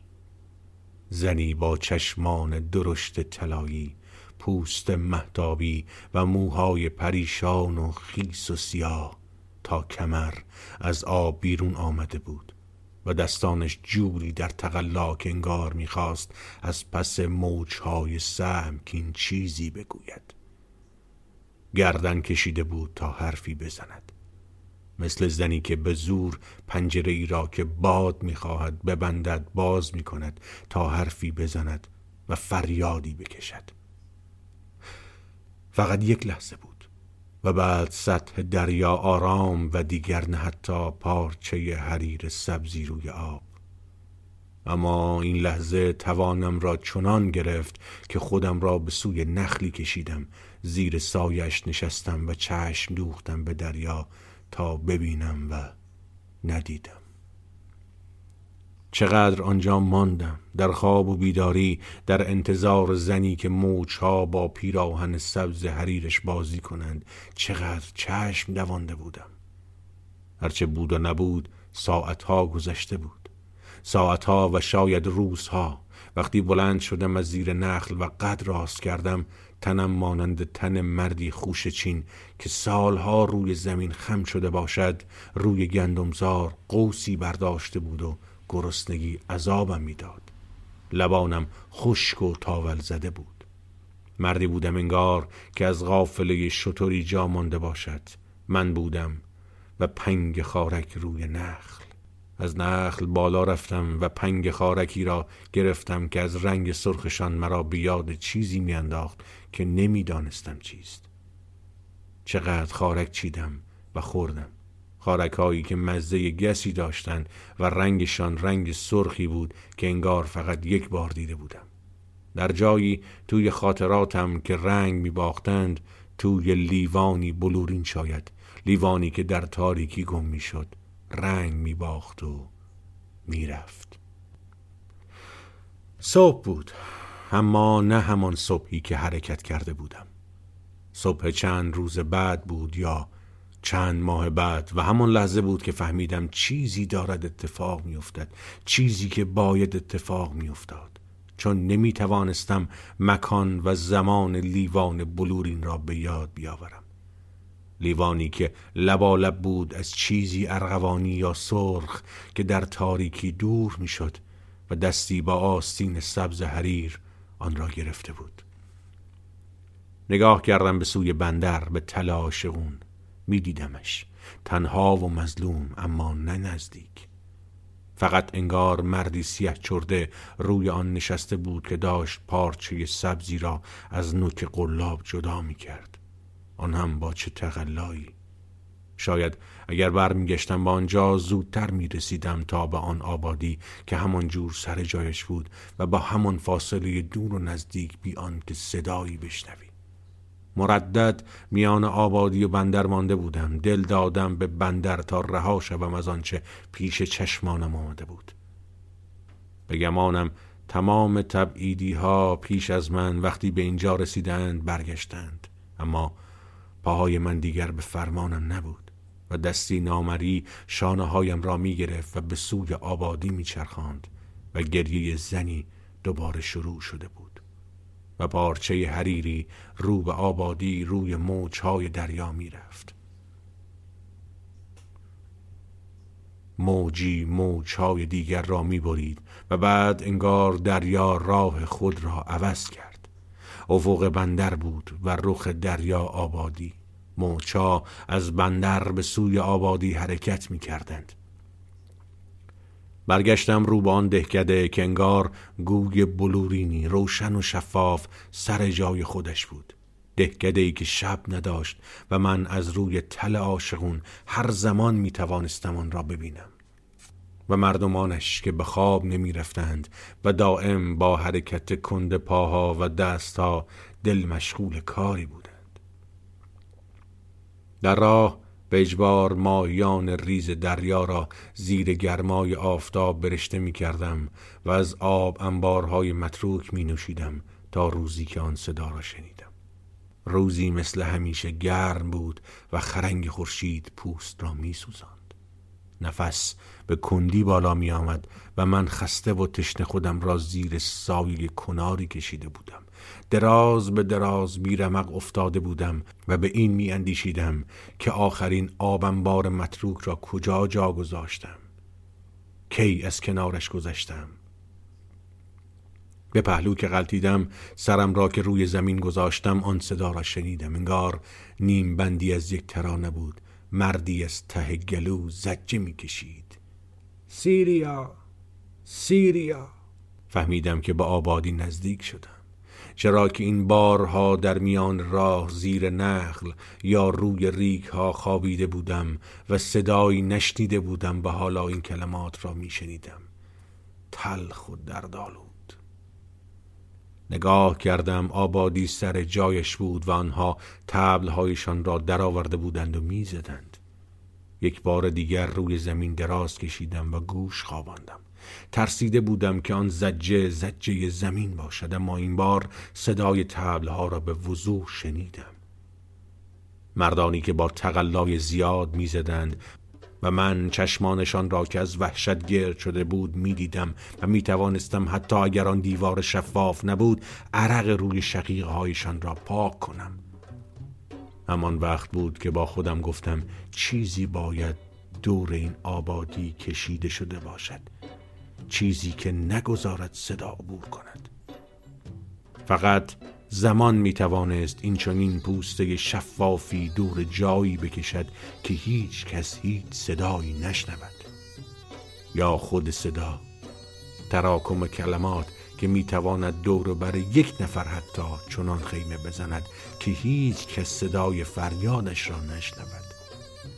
زنی با چشمان درشت طلایی پوست محتابی و موهای پریشان و خیس و سیاه تا کمر از آب بیرون آمده بود و دستانش جوری در تقلاک انگار می‌خواست از پس موجهای سهمکین چیزی بگوید. گردن کشیده بود تا حرفی بزند. مثل زنی که به زور پنجره ای را که باد می‌خواهد ببندد باز می‌کند تا حرفی بزند و فریادی بکشد. فقط یک لحظه بود و بعد سطح دریا آرام و دیگر نه حتی پارچه حریر سبزی روی آب. اما این لحظه توانم را چنان گرفت که خودم را به سوی نخلی کشیدم زیر سایش نشستم و چشم دوختم به دریا تا ببینم و ندیدم. چقدر آنجا ماندم در خواب و بیداری در انتظار زنی که موجها با پیراهن سبز حریرش بازی کنند چقدر چشم دوانده بودم. هرچه بود و نبود ساعتها گذشته بود. ساعتها و شاید روزها. وقتی بلند شدم از زیر نخل و قد راست کردم تنم مانند تن مردی خوش چین که سالها روی زمین خم شده باشد روی گندمزار قوسی برداشته بود و گرسنگی عذابم می‌داد. لبانم خشک و تاول زده بود. مردی بودم انگار که از غافله شطوری جا مانده باشد. من بودم و پنگ خارک روی نخل. از نخل بالا رفتم و پنگ خارکی را گرفتم که از رنگ سرخشان مرا به یاد چیزی میانداخت. که نمی‌دانستم چیست. چقدر خارک چیدم و خوردم. خارکهایی که مزه گسی داشتند و رنگشان رنگ سرخی بود که انگار فقط یک بار دیده بودم. در جایی توی خاطراتم که رنگ می باختند توی لیوانی بلورین شاید لیوانی که در تاریکی گم می شد رنگ می باخت و می‌رفت. صبح بود. اما نه همان صبحی که حرکت کرده بودم. صبح چند روز بعد بود یا چند ماه بعد و همان لحظه بود که فهمیدم چیزی دارد اتفاق میافتد چیزی که باید اتفاق میافتاد. چون نمی توانستم مکان و زمان لیوان بلورین را به یاد بیاورم. لیوانی که لبالب بود از چیزی ارغوانی یا سرخ که در تاریکی دور می‌شد و دستی با آستین سبز حریر آن را گرفته بود. نگاه کردم به سوی بندر به تلاش اون. میدیدمش. تنها و مظلوم اما نه نزدیک. فقط انگار مردی سیه چرده روی آن نشسته بود که داشت پارچه سبزی را از نوک قلاب جدا می کرد آن هم با چه تقلایی. شاید اگر برمیگشتم با آنجا زودتر می رسیدم تا به آن آبادی که همان جور سر جایش بود و با همان فاصله دور و نزدیک بی آن که صدایی بشنوی. مردد میان آبادی و بندر مانده بودم. دل دادم به بندر تا رها شوم از آنچه پیش چشمانم آمده بود. به گمانم تمام تبعیدی ها پیش از من وقتی به اینجا رسیدند برگشتند. اما پاهای من دیگر به فرمانم نبود. و دستی نامری شانه هایم را می گرفت و به سوی آبادی می چرخاند و گریه زنی دوباره شروع شده بود و پارچه حریری رو به آبادی روی موجهای دریا می رفت موجی موجهای دیگر را می برید و بعد انگار دریا راه خود را عوض کرد. افق بندر بود و رخ دریا آبادی. موچا از بندر به سوی آبادی حرکت می کردند. برگشتم رو به آن دهکده که انگار گوی بلورینی روشن و شفاف سر جای خودش بود. دهکده ای که شب نداشت و من از روی تل عاشقون هر زمان می توانستم آن را ببینم. و مردمانش که به خواب نمی رفتند و دائم با حرکت کند پاها و دستها دل مشغول کاری بود. در راه به اجبار ماهیان ریز دریا را زیر گرمای آفتاب برشته می کردم و از آب انبارهای متروک می نوشیدم تا روزی که آن صدا را شنیدم روزی مثل همیشه گرم بود و خرنگ خورشید پوست را می سوزاند. نفس به کندی بالا می آمد و من خسته و تشنه خودم را زیر سایل کناری کشیده بودم دراز به دراز بیرمق افتاده بودم و به این می اندیشیدم که آخرین آبنبار متروک را کجا جا گذاشتم. کی از کنارش گذشتم؟ به پهلو که غلطیدم سرم را که روی زمین گذاشتم آن صدا را شنیدم. انگار نیم بندی از یک ترانه بود مردی از ته گلو زجه می کشید. سیریا سیریا. فهمیدم که به آبادی نزدیک شدم. چرا که این بارها در میان راه زیر نخل یا روی ریک ها خوابیده بودم و صدایی نشنیده بودم و حالا این کلمات را میشنیدم تلخ و دردآلود. نگاه کردم آبادی سر جایش بود و آنها تبلهایشان را درآورده بودند و می‌زدند یک بار دیگر روی زمین دراز کشیدم و گوش خواباندم. ترسیده بودم که آن زجه زجه زمین باشد اما این بار صدای تبلها را به وضوح شنیدم. مردانی که با تقلای زیاد می‌زدند و من چشمانشان را که از وحشت گرد شده بود می‌دیدم و می توانستم حتی اگر آن دیوار شفاف نبود عرق روی شقیقهایشان را پاک کنم. همان وقت بود که با خودم گفتم چیزی باید دور این آبادی کشیده شده باشد. چیزی که نگذارد صدا عبور کند. فقط زمان می توانست این چنین پوسته شفافی دور جایی بکشد که هیچ کس هیچ صدایی نشنود. یا خود صدا تراکم کلمات که می تواند دور بر یک نفر حتی چنان خیمه بزند که هیچ کس صدای فریادش را نشنود.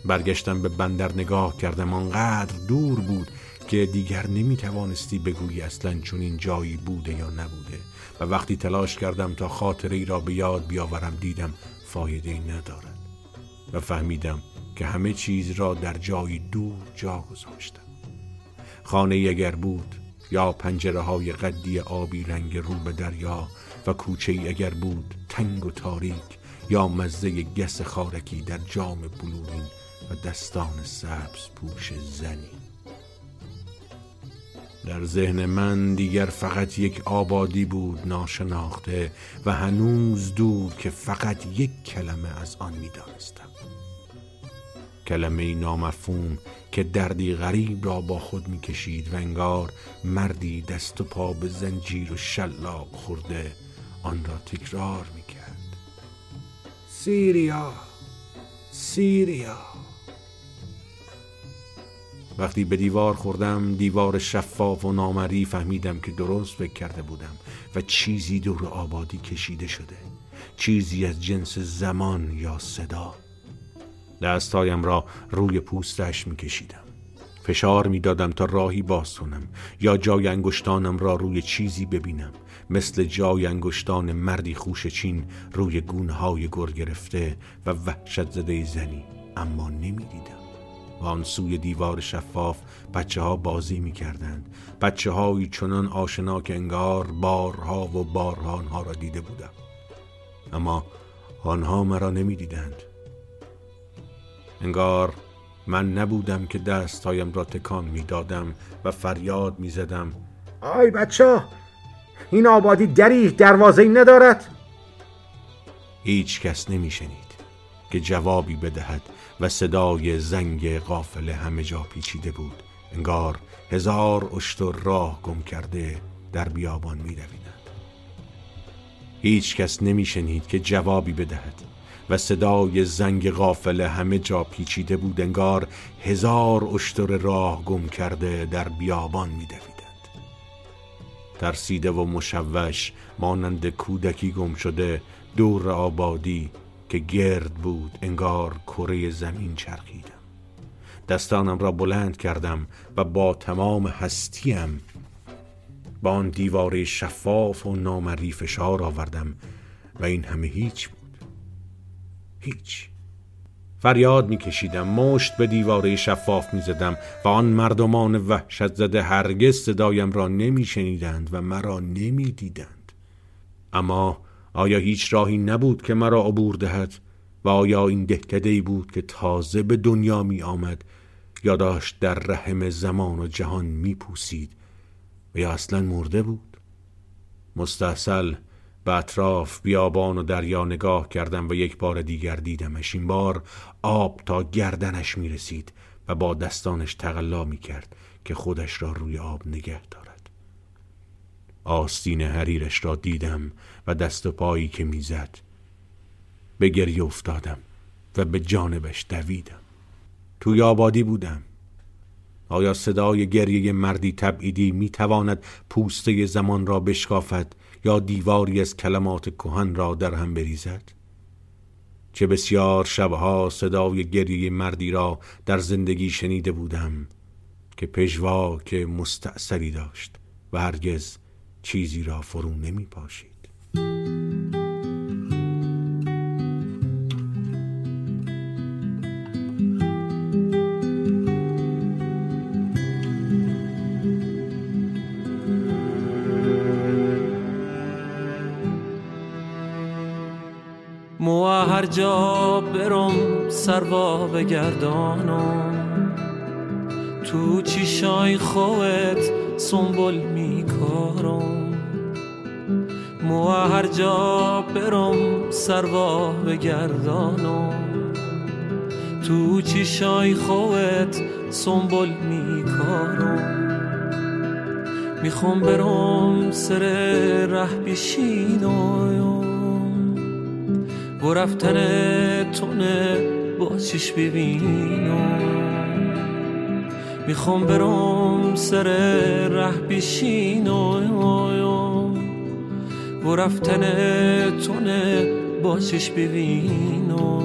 برگشتم به بندر نگاه کردم آنقدر دور بود که دیگر نمی توانستی بگویی اصلا چون این جایی بوده یا نبوده. و وقتی تلاش کردم تا خاطره ای را به یاد بیاورم دیدم فایده ای ندارد. و فهمیدم که همه چیز را در جای دور جا گذاشتم. خانه اگر بود یا پنجره های قدی آبی رنگ رو به دریا و کوچه اگر بود تنگ و تاریک یا مزه گس خارکی در جام بلورین و دستان سبز پوش زنی. در ذهن من دیگر فقط یک آبادی بود ناشناخته و هنوز دور که فقط یک کلمه از آن می‌دانستم. کلمه نامفهوم که دردی غریب را با خود می‌کشید و انگار مردی دست و پا به زنجیر و شلاق خورده آن را تکرار می‌کرد. سیریا سیریا. وقتی به دیوار خوردم دیوار شفاف و نامری فهمیدم که درست فکر کرده بودم و چیزی دور آبادی کشیده شده چیزی از جنس زمان یا صدا. دستایم را روی پوستش می کشیدم فشار می دادم تا راهی باز کنم یا جای انگشتانم را روی چیزی ببینم. مثل جای انگشتان مردی خوش چین روی گونه های گر گرفته و وحشت زده زنی. اما نمی دیدم و آن سوی دیوار شفاف بچه ها بازی می کردند بچه هایی چنان آشنا که انگار بارها و بارها آنها را دیده بودم. اما آنها مرا نمی دیدند انگار من نبودم که دستهایم را تکان می دادم و فریاد می زدم آی بچه این آبادی دری دروازه ندارد؟ هیچ کس نمی شنید که جوابی بدهد و صدای زنگ قافله همه جا پیچیده بود. انگار هزار اشتر راه گم کرده در بیابان می رویدند هیچ کس نمی شنید که جوابی بدهد و صدای زنگ غافله همه جا پیچیده بود. انگار هزار اشتر راه گم کرده در بیابان می دویدند ترسیده و مشوش مانند کودکی گم شده دور آبادی که گرد بود انگار کره زمین چرخیدم. دستانم را بلند کردم و با تمام هستیم با آن دیواره شفاف و نامری فشار آوردم و این همه هیچ بود. هیچ. فریاد میکشیدم مشت به دیواره شفاف می‌زدم و آن مردمان وحشت زده هرگز صدایم را نمیشنیدند و مرا نمی‌دیدند. اما آیا هیچ راهی نبود که مرا عبور دهد؟ و آیا این دهکده بود که تازه به دنیا می آمد؟ یا داشت در رحم زمان و جهان می پوسید. و یا اصلا مرده بود؟ مستحصل به اطراف بیابان و دریا نگاه کردم و یک بار دیگر دیدمش. این بار آب تا گردنش می رسید و با دستانش تقلا می کرد که خودش را روی آب نگه دارد. آستین حریرش را دیدم و دست و پایی که می‌زد به گریه افتادم و به جانبش دویدم. توی آبادی بودم. آیا صدای گریه مردی تبعیدی می تواند پوسته زمان را بشکافد یا دیواری از کلمات کهن را در هم بریزد؟ چه بسیار شبها صدای گریه مردی را در زندگی شنیده بودم که پژوا که داشت و هرگز چیزی را فرو نمی پاشید. هر جا برم سروا بگردانم. تو چیشای سنبول میکارم مو هر جا برم سروا بگردانم تو چیشای خوت سنبول میکارم. می‌خوام برم سر ره بشینم و رفتن تونه با چش ببینم. می‌خوام برم سر ره بشینم و رفتن تونه با چش ببینم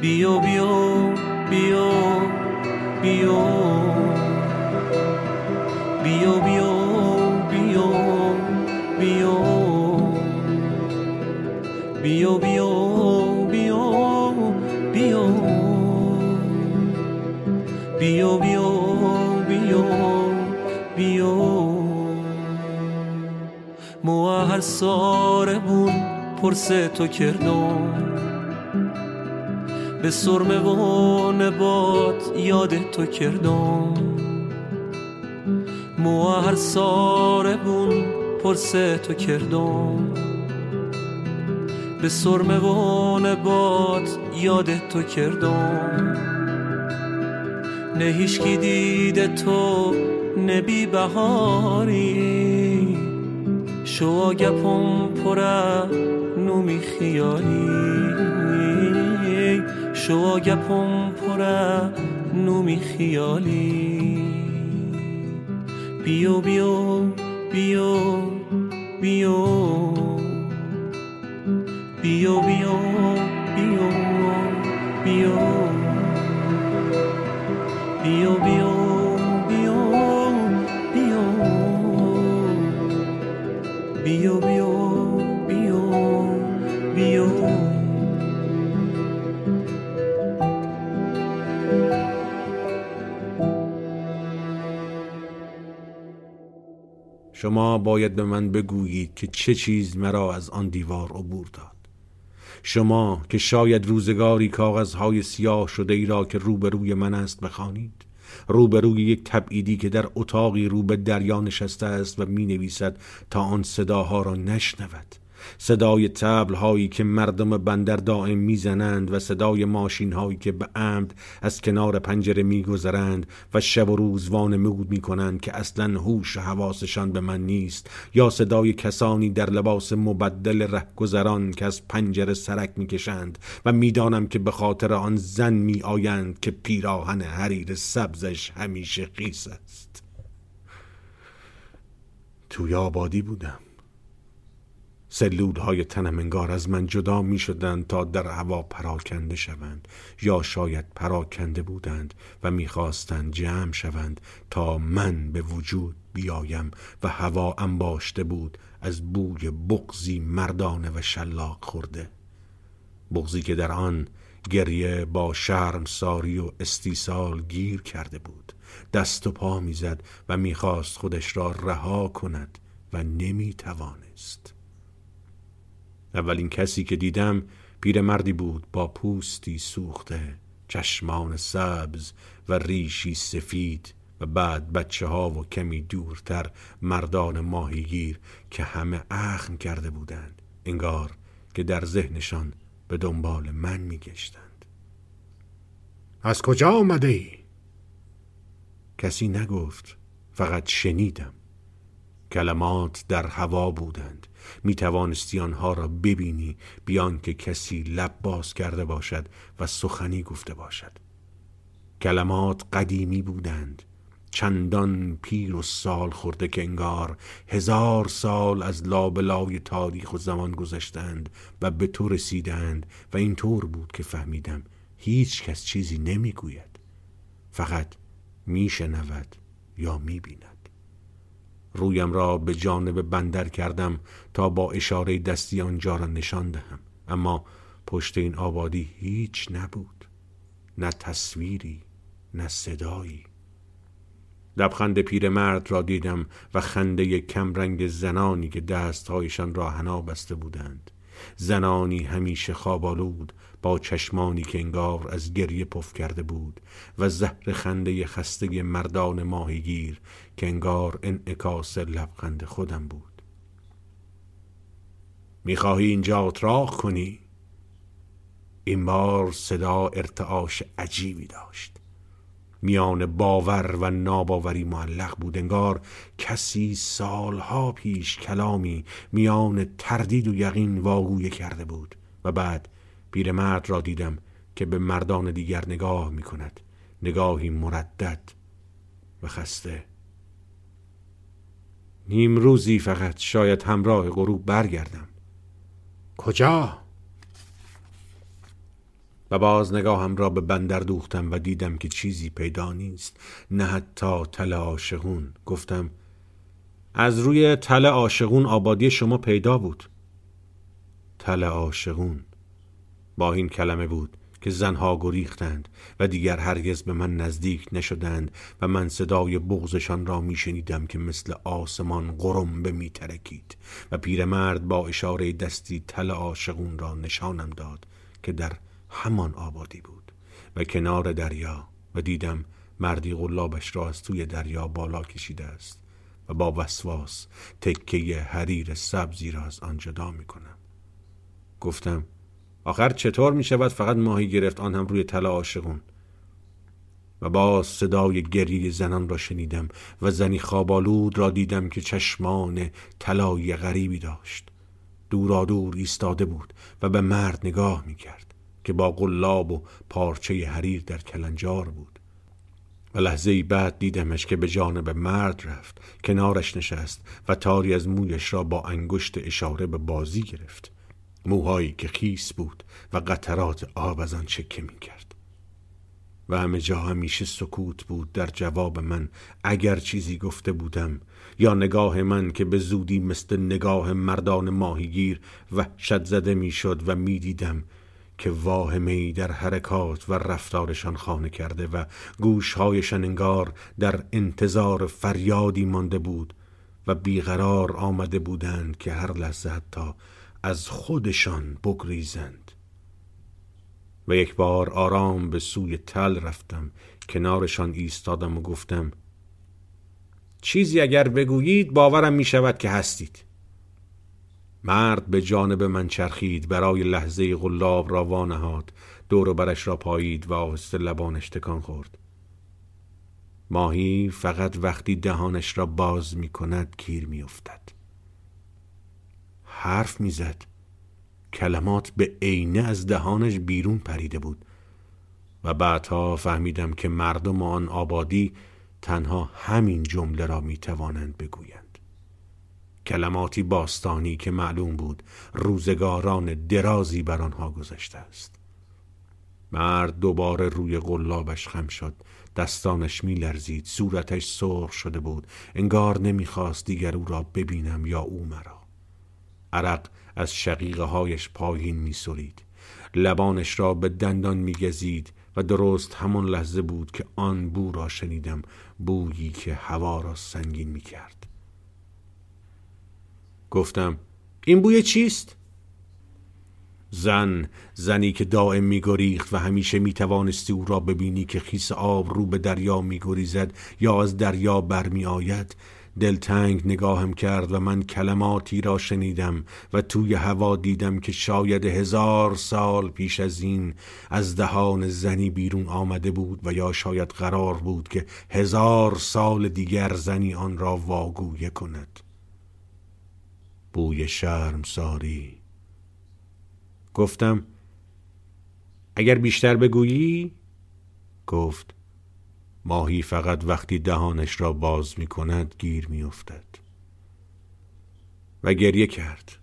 بیا بیا بیا بیا بیا بیا. بیا بیا بیا بیا. بیا بیا. هر بون پرس تو کردم. به سرمه و نبات یاد تو کردم. مو هر بون پرس تو کردم. به سرمه و نبات یاد تو کردم. نه هیشکی دیده تو نبی بهاری. شو گپم پره نومی خیالی. شو گپم پره نومی خیالی. بیو بیو بیو بیو. بیو بیو. شما باید به من بگویید که چه چیز مرا از آن دیوار عبور داد. شما که شاید روزگاری کاغذهای سیاه شده ای را که روبروی من است بخوانید روبروی یک تبعیدی که در اتاقی رو به دریا نشسته است و می نویسد تا آن صداها را نشنود. صدای تبل هایی که مردم بندر دائم می‌زنند و صدای ماشین هایی که به عمد از کنار پنجره میگذرند و شب و روز وانمود می‌کنند که اصلا هوش و حواسشان به من نیست یا صدای کسانی در لباس مبدل رهگذران که از پنجره سرک می‌کشند و می‌دانم که به خاطر آن زن میآیند که پیراهن حریر سبزش همیشه خیس است. توی آبادی بودم. سلولهای تنم انگار از من جدا می شدند تا در هوا پراکنده شوند یا شاید پراکنده بودند و می‌خواستند جمع شوند تا من به وجود بیایم و هوا انباشته بود از بوی بغزی مردانه و شلاق خورده. بغزی که در آن گریه با شرم ساری و استیصال گیر کرده بود. دست و پا می‌زد و می‌خواست خودش را رها کند و نمی‌توانست اولین کسی که دیدم پیرمردی بود با پوستی سوخته چشمان سبز و ریشی سفید و بعد بچه ها و کمی دورتر مردان ماهیگیر که همه اخم کرده بودند انگار که در ذهنشان به دنبال من میگشتند. از کجا آمده ای؟ کسی نگفت فقط شنیدم. کلمات در هوا بودند. می توانستی آنها را ببینی بیان که کسی لب باز کرده باشد و سخنی گفته باشد. کلمات قدیمی بودند. چندان پیر و سال خورده که انگار هزار سال از لابلای تاریخ و زمان گذشتند و به تو رسیدند و اینطور بود که فهمیدم هیچ کس چیزی نمی‌گوید. فقط میشنود یا می‌بیند. رویم را به جانب بندر کردم تا با اشاره دستی آنجا را نشان دهم. اما پشت این آبادی هیچ نبود. نه تصویری نه صدایی. لبخند پیرمرد را دیدم و خنده کمرنگ زنانی که دستهایشان را حنا بسته بودند. زنانی همیشه خوابالود با چشمانی که انگار از گریه پف کرده بود و زهر خنده خسته مردان ماهیگیر که انگار انعکاس لبخند خودم بود. می‌خواهی اینجا اتراق کنی؟ این بار صدا ارتعاش عجیبی داشت. میان باور و ناباوری معلق بود. انگار کسی سالها پیش کلامی میان تردید و یقین واگویه کرده بود و بعد پیرمرد را دیدم که به مردان دیگر نگاه می کند نگاهی مردد و خسته. نیم روزی فقط شاید همراه غروب برگردم. کجا؟ و باز نگاهم را به بندر دوختم و دیدم که چیزی پیدا نیست. نه حتی تل عاشقون. گفتم از روی تل عاشقون آبادی شما پیدا بود. تل عاشقون. با این کلمه بود که زنها گریختند و دیگر هرگز به من نزدیک نشدند و من صدای بغزشان را میشنیدم که مثل آسمان قرنبه میترکید و پیرمرد با اشاره دستی تل عاشقون را نشانم داد که در همان آبادی بود و کنار دریا و دیدم مردی غلابش را از توی دریا بالا کشیده است و با وسواس تکه حریر سبزی را از آن جدا می کنم. گفتم آخر چطور می شود فقط ماهی گرفت آن هم روی طلا عاشقون؟ و با صدای گریه زنان را شنیدم و زنی خوابالود را دیدم که چشمان طلایی غریبی داشت. دورا دور ایستاده بود و به مرد نگاه می کرد که با قلاب و پارچه حریر در کلنجار بود. و لحظه بعد دیدمش که به جانب مرد رفت کنارش نشست و تاری از مویش را با انگشت اشاره به بازی گرفت. موهایی که خیس بود و قطرات آب از آن چکه می کرد. و همه جا همیشه سکوت بود در جواب من اگر چیزی گفته بودم یا نگاه من که به زودی مثل نگاه مردان ماهیگیر وحشت زده می‌شد و می‌دیدم که واهمه در حرکات و رفتارشان خانه کرده و گوشهایشان انگار در انتظار فریادی مانده بود و بیقرار آمده بودند که هر لحظه حتی از خودشان بگریزند. و یک بار آرام به سوی تل رفتم کنارشان ایستادم و گفتم چیزی اگر بگویید باورم می شود که هستید. مرد به جانب من چرخید برای لحظه غلاب را وانهاد دور برش را پایید و آهسته لبانش تکان خورد. ماهی فقط وقتی دهانش را باز می کند گیر می افتد. حرف می‌زد. کلمات به عینه از دهانش بیرون پریده بود و بعدها فهمیدم که مردم آن آبادی تنها همین جمله را می توانند بگویند. کلماتی باستانی که معلوم بود روزگاران درازی بر آنها گذشته است. مرد دوباره روی قلابش خم شد دستانش میلرزید صورتش سرخ شده بود. انگار نمی‌خواست دیگر او را ببینم یا او مرا. عرق از شقیقه هایش پایین می سرید. لبانش را به دندان می گزید و درست همان لحظه بود که آن بو را شنیدم بویی که هوا را سنگین می کرد گفتم این بوی چیست؟ زن زنی که دائم میگریخت و همیشه می‌توانستی او را ببینی که خیس آب رو به دریا میگریزد یا از دریا برمی آید دلتنگ نگاهم کرد و من کلماتی را شنیدم و توی هوا دیدم که شاید هزار سال پیش از این از دهان زنی بیرون آمده بود و یا شاید قرار بود که هزار سال دیگر زنی آن را واگویه کند. بوی شرم ساری. گفتم اگر بیشتر بگویی؟ گفت ماهی فقط وقتی دهانش را باز می کند گیر می افتد. و گریه کرد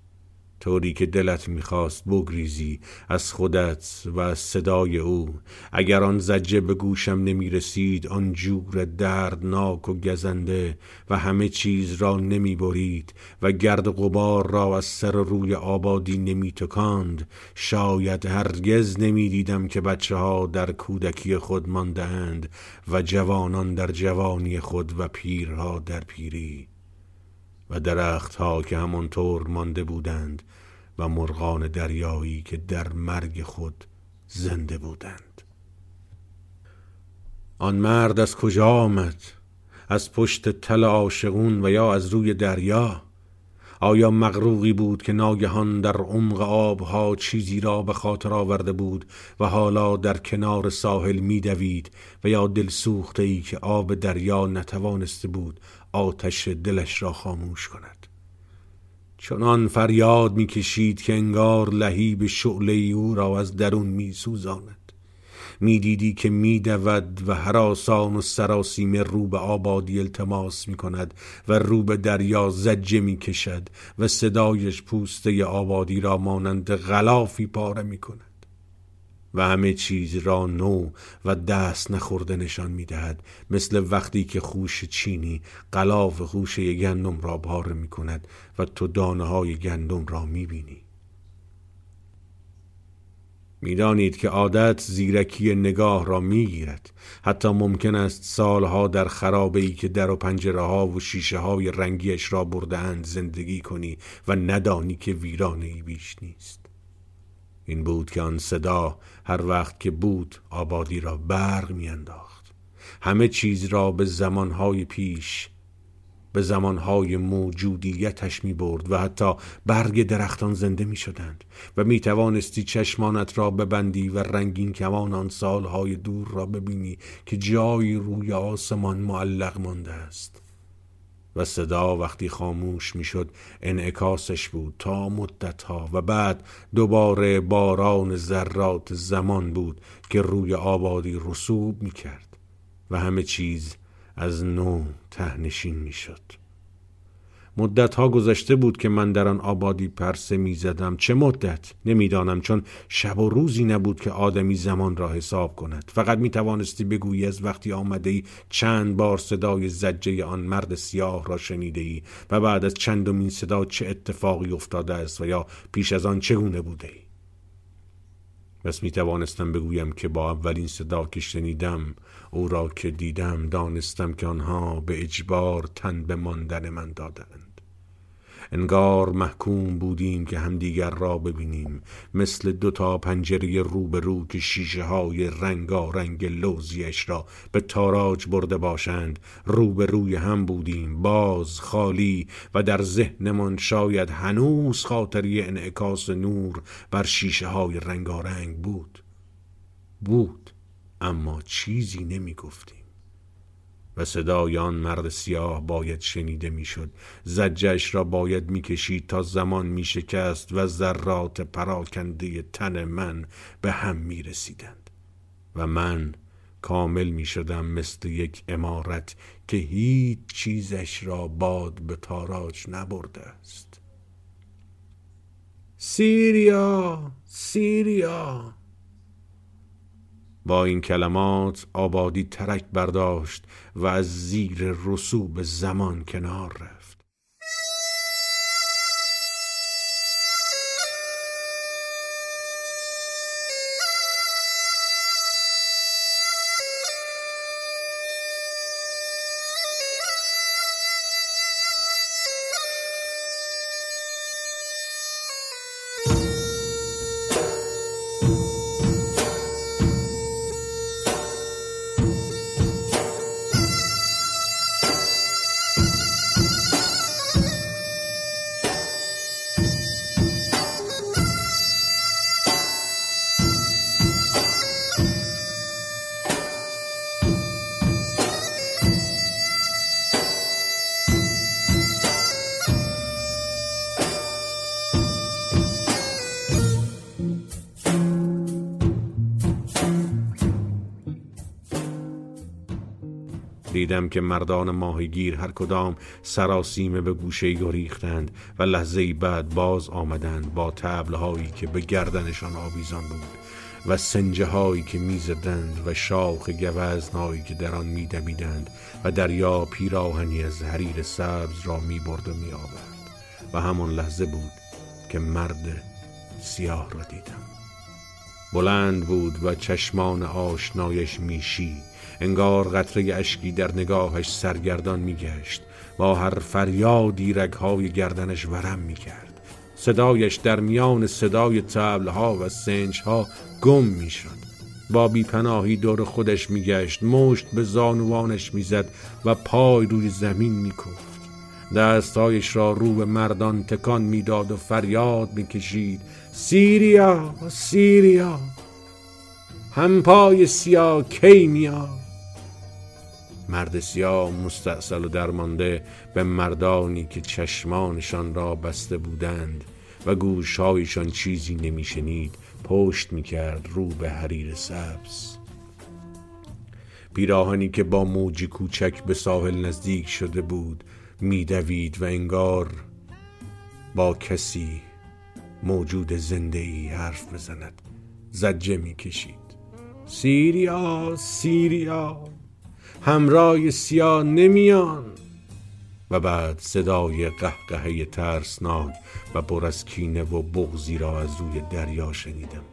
طوری که دلت می‌خواست بگریزی از خودت و از صدای او. اگر آن زجه به گوشم نمی رسید آن جور دردناک و گزنده و همه چیز را نمی برید و گرد غبار را از سر روی آبادی نمی تکاند شاید هرگز نمی دیدم که بچه ها در کودکی خود ماندهاند و جوانان در جوانی خود و پیرها در پیری. و درختها که همانطور مانده بودند و مرغان دریایی که در مرگ خود زنده بودند. آن مرد از کجا آمد؟ از پشت تل عاشقون و یا از روی دریا؟ آیا مغروقی بود که ناگهان در عمق آبها چیزی را به خاطر آورده بود و حالا در کنار ساحل میدوید و یا دل سوخته ای که آب دریا نتوانسته بود آتش دلش را خاموش کند. چنان فریاد می‌کشید که انگار لهیب شعله او را از درون میسوزاند. می‌دیدی که میدود و هراسان و سراسیم رو به آبادی التماس می کند و رو به دریا زجه می کشد و صدایش پوسته آبادی را مانند غلافی پاره می کند و همه چیز را نو و دست نخورده نشان می دهد مثل وقتی که خوش چینی غلاف خوشه گندم را پاره می کند و تو دانه های گندم را می بینی می‌دانید که عادت زیرکی نگاه را می‌گیرد. حتی ممکن است سالها در خرابه ای که در و پنجره ها و شیشه های رنگیش را بردهاند زندگی کنی و ندانی که ویرانه ای بیش نیست. این بود که آن صدا هر وقت که بود آبادی را برق میانداخت. همه چیز را به زمانهای پیش به زمانهای موجودیتش می برد و حتی برگ درختان زنده می شدند و می توانستی چشمانت را ببندی و رنگین کمان آن سالهای دور را ببینی که جایی روی آسمان معلق مانده است. و صدا وقتی خاموش می‌شد انعکاسش بود تا مدتها و بعد دوباره باران ذرات زمان بود که روی آبادی رسوب می کرد و همه چیز از نو تهنشین می‌شد. مدت ها گذشته بود که من در آن آبادی پرسه می زدم چه مدت؟ نمی‌دانم چون شب و روزی نبود که آدمی زمان را حساب کند. فقط می توانستی بگویی از وقتی آمده ای چند بار صدای زجه آن مرد سیاه را شنیده ای و بعد از چندمین صدا چه اتفاقی افتاده است و یا پیش از آن چگونه بوده ای بس می توانستم بگویم که با اولین صدا که شنیدم او را که دیدم دانستم که آنها به اجبار تن به ماندن من دادند. انگار محکوم بودیم که همدیگر را ببینیم مثل دو تا پنجره رو که شیشه های رنگارنگ لوزیش را به تاراج برده باشند. روبروی هم بودیم باز خالی و در ذهنمان شاید هنوز خاطری انعکاس نور بر شیشه های رنگارنگ بود. بود اما چیزی نمی گفتیم و صدای آن مرد سیاه باید شنیده می‌شد. زجش را باید می‌کشید تا زمان میشکست و ذرات پراکنده تن من به هم می‌رسیدند. و من کامل می شدم مثل یک امارت که هیچ چیزش را باد به تاراج نبرده است. سیریا سیریا! با این کلمات آبادی ترک برداشت و از زیر رسوب زمان کنار دیدم که مردان ماهیگیر هر کدام سراسیمه به گوشه گریختند و لحظه بعد باز آمدند با تبلهایی که به گردنشان آویزان بود و سنجه هایی که می‌زدند و شاخ گوزنهایی که در آن میدمیدند و دریا پیراهنی از حریر سبز را می‌برد و میآورد. و همان لحظه بود که مرد سیاه را دیدم. بلند بود و چشمان آشنایش میشید انگار قطره اشکی در نگاهش سرگردان میگشت. با هر فریادی رگهای گردنش ورم می‌کرد. صدایش در میان صدای تبلها و سنجها گم می‌شد. با بیپناهی دور خودش میگشت. مشت به زانوانش می‌زد و پای روی زمین میکفت. دستهایش را رو به مردان تکان می‌داد و فریاد می‌کشید. سیریا سیریا پای سیاه کی میاد؟ مرد سیاه مستاصل و درمانده به مردانی که چشمانشان را بسته بودند و گوشهایشان چیزی نمیشنید پشت می‌کرد رو به حریر سبز. پیراهنی که با موجی کوچک به ساحل نزدیک شده بود میدوید و انگار با کسی موجود زنده ای حرف بزند. زجه می‌کشید سیریا سیریا همراه سیاه نمیان. و بعد صدای قهقهه ترسناک و پر از کینه و بغزی را از روی دریا شنیدم.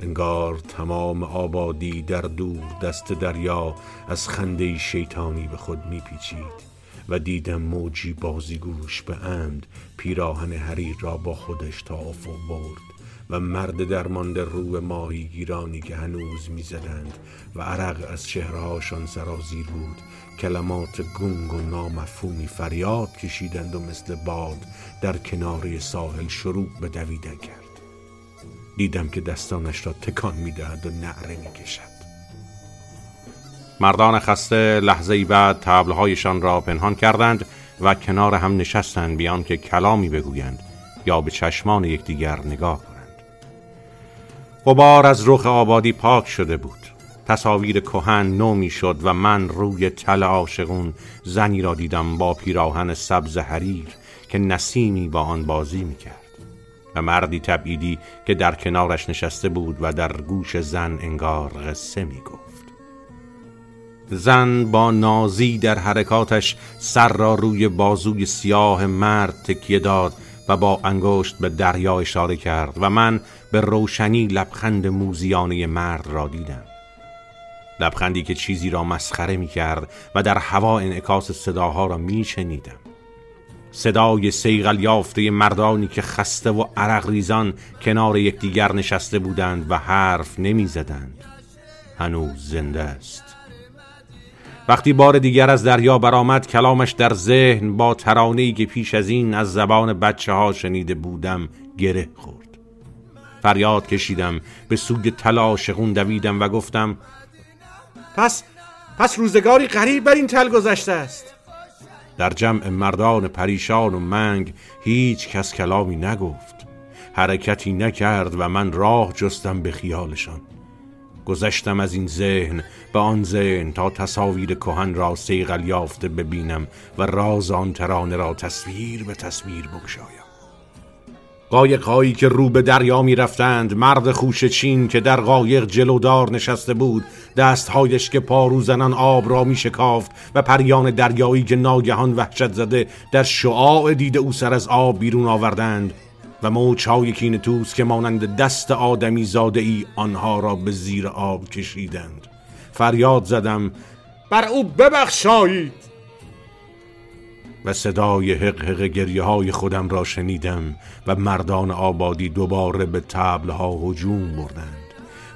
انگار تمام آبادی در دور دست دریا از خنده شیطانی به خود میپیچید. و دیدم موجی بازیگوش به عمد پیراهن حریر را با خودش تا افق برد و مرد درمانده رو ماهی گیرانی که هنوز می‌زدند و عرق از چهرهاشان سرازیر بود. کلمات گنگ و نامفهومی فریاد کشیدند و مثل باد در کناره ساحل شروع به دویدن کرد. دیدم که دستانش را تکان می‌دهد و نعره می‌کشد. مردان خسته لحظه بعد تبلهایشان را پنهان کردند و کنار هم نشستند بیان که کلامی بگویند یا به چشمان یکدیگر نگاه کنند. غبار از رخ آبادی پاک شده بود. تصاویر کهن نو شد و من روی تل عاشقون زنی را دیدم با پیراهن سبز حریر که نسیمی با آن بازی می‌کرد. و مردی تبعیدی که در کنارش نشسته بود و در گوش زن انگار قصه می‌گفت. زن با نازی در حرکاتش سر را روی بازوی سیاه مرد تکیه داد و با انگشت به دریا اشاره کرد و من به روشنی لبخند موزیانه مرد را دیدم. لبخندی که چیزی را مسخره می کرد و در هوا انعکاس صداها را می شنیدم. صدای سیغل یافته مردانی که خسته و عرق ریزان کنار یکدیگر نشسته بودند و حرف نمی زدند. هنوز زنده است. وقتی بار دیگر از دریا برآمد کلامش در ذهن با ترانه‌ای که پیش از این از زبان بچه ها شنیده بودم گره خورد. فریاد کشیدم به سوی تلاشقون دویدم و گفتم پس پس روزگاری غریب بر این تل گذشته است. در جمع مردان پریشان و منگ هیچ کس کلامی نگفت. حرکتی نکرد و من راه جستم به خیالشان. گذشتم از این ذهن به آن ذهن تا تصاویر کهن را سیغل یافته ببینم و راز آن ترانه را تصویر به تصویر بگشایم. قایق هایی که رو به دریا می رفتند مرد خوش چین که در قایق جلودار نشسته بود دستهایش که پارو زنان آب را می شکافت و پریان دریایی که ناگهان وحشت زده در شعاع دیده او سر از آب بیرون آوردند. و موجهای کین توس که مانند دست آدمی زاده ای آنها را به زیر آب کشیدند. فریاد زدم بر او ببخشایید. و صدای حق حق گریه های خودم را شنیدم و مردان آبادی دوباره به تبلها هجوم بردند.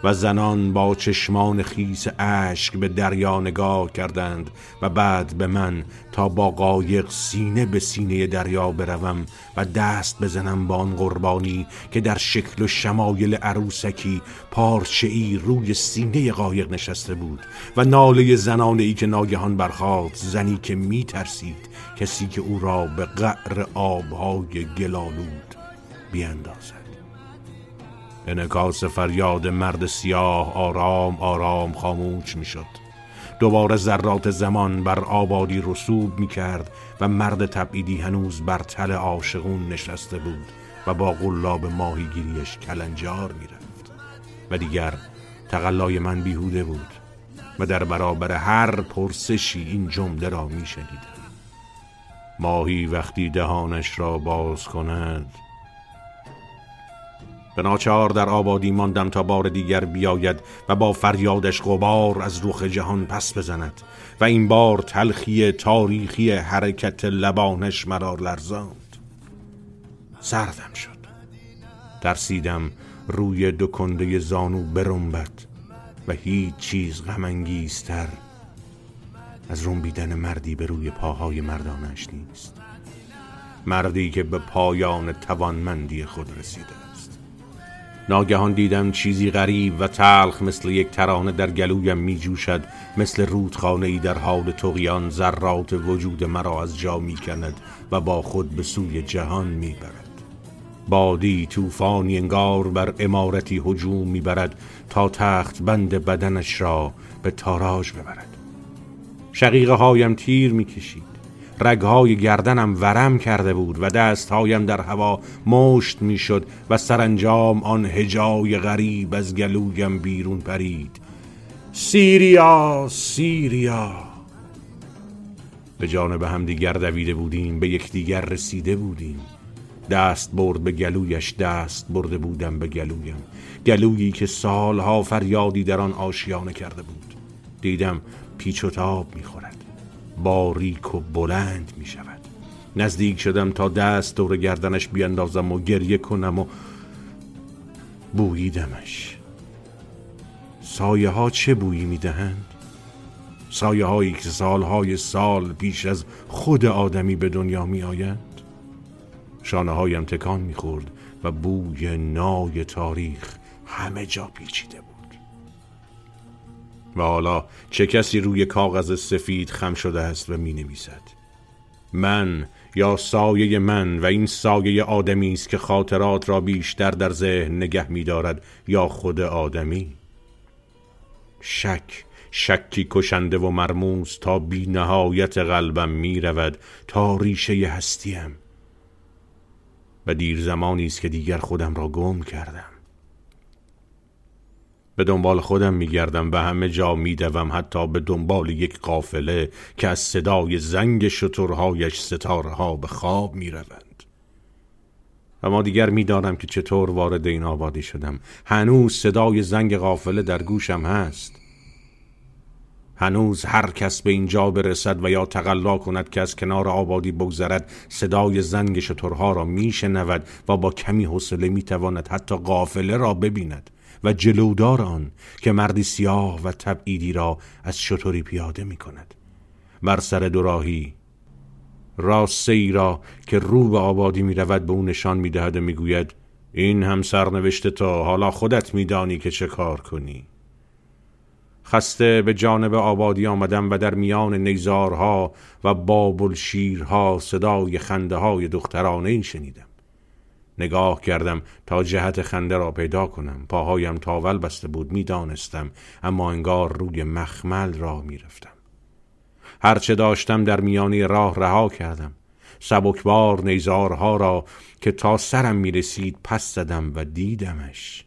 و زنان با چشمان خیس اشک به دریا نگاه کردند و بعد به من تا با قایق سینه به سینه دریا بروم و دست بزنم با آن قربانی که در شکل و شمایل عروسکی پارچه روی سینه قایق نشسته بود و ناله زنانه ای که ناگهان برخاست زنی که می ترسید کسی که او را به قعر آبهای گلالود بیاندازد. انکاس فریاد مرد سیاه آرام آرام خاموش می شد دوباره ذرات زمان بر آبادی رسوب می کرد و مرد تبعیدی هنوز بر تل عاشقون نشسته بود و با قلاب ماهیگیریش کلنجار می رفت و دیگر تقلای من بیهوده بود و در برابر هر پرسشی این جمله را می شنیدم ماهی وقتی دهانش را باز کند به ناچار در آبادی ماندم تا بار دیگر بیاید و با فریادش غبار از روخ جهان پس بزند و این بار تلخی تاریخی حرکت لبانش مرا لرزاند. سردم شد. ترسیدم روی دو کنده زانو برنبد و هیچ چیز غمانگیزتر از رنبیدن مردی به روی پاهای مردانش نیست. مردی که به پایان توانمندی خود رسیده. ناگهان دیدم چیزی غریب و تلخ مثل یک ترانه در گلویم می جوشد مثل رودخانه ای در حال تقیان ذرات وجود مرا از جا می کند و با خود به سوی جهان می برد بادی طوفانی انگار بر امارتی هجوم می برد تا تخت بند بدنش را به تاراج ببرد. شقیقه هایم تیر می کشید رگهای گردنم ورم کرده بود و دستهایم در هوا مشت می‌شد و سرانجام آن هجای غریب از گلویم بیرون پرید. سیریا سیریا! به جانب هم دیگر دویده بودیم به یکدیگر رسیده بودیم. دست برد به گلویش دست برده بودم به گلویم. گلویی که سالها فریادی در آن آشیانه کرده بود. دیدم پیچ و تاب می‌خورد. باریک و بلند می شود نزدیک شدم تا دست دور گردنش بیاندازم و گریه کنم و بوییدمش سایه ها چه بویی می دهند؟ سایه هایی که سالهای سال پیش از خود آدمی به دنیا می آیند؟ شانه هایم تکان می خورد و بوی نای تاریخ همه جا پیچیده بود و حالا چه کسی روی کاغذ سفید خم شده است و می نویسد من یا سایه من و این سایه آدمی است که خاطرات را بیشتر در ذهن نگه می دارد یا خود آدمی؟ شک شکی کشنده و مرموز تا بی نهایت قلبم می رود تا ریشه هستیم. و دیر زمانی است که دیگر خودم را گم کردم. به دنبال خودم میگردم و همه جا میدوم حتی به دنبال یک قافله که از صدای زنگ شترهایش ستاره ها به خواب می‌روند. ما دیگر می‌دانم که چطور وارد این آبادی شدم. هنوز صدای زنگ قافله در گوشم هست. هنوز هر کس به اینجا برسد و یا تقلا کند که از کنار آبادی بگذرد صدای زنگ شترها را میشنود و با کمی حوصله می‌تواند حتی قافله را ببیند. و جلودار آن که مردی سیاه و تبعیدی را از شطوری پیاده می کند. بر سر دوراهی راسته ای را که رو به آبادی می رود به او نشان می دهد و می گوید این هم سرنوشت تا حالا خودت می دانی که چه کار کنی. خسته به جانب آبادی آمدم و در میان نیزارها و بابل شیرها صدای خنده های دخترانه این شنیدم. نگاه کردم تا جهت خنده را پیدا کنم. پاهایم تاول بسته بود می‌دانستم اما انگار روی مخمل را می‌رفتم. هرچه داشتم در میانی راه رها کردم. سبکبار نیزارها را که تا سرم می‌رسید پس زدم و دیدمش.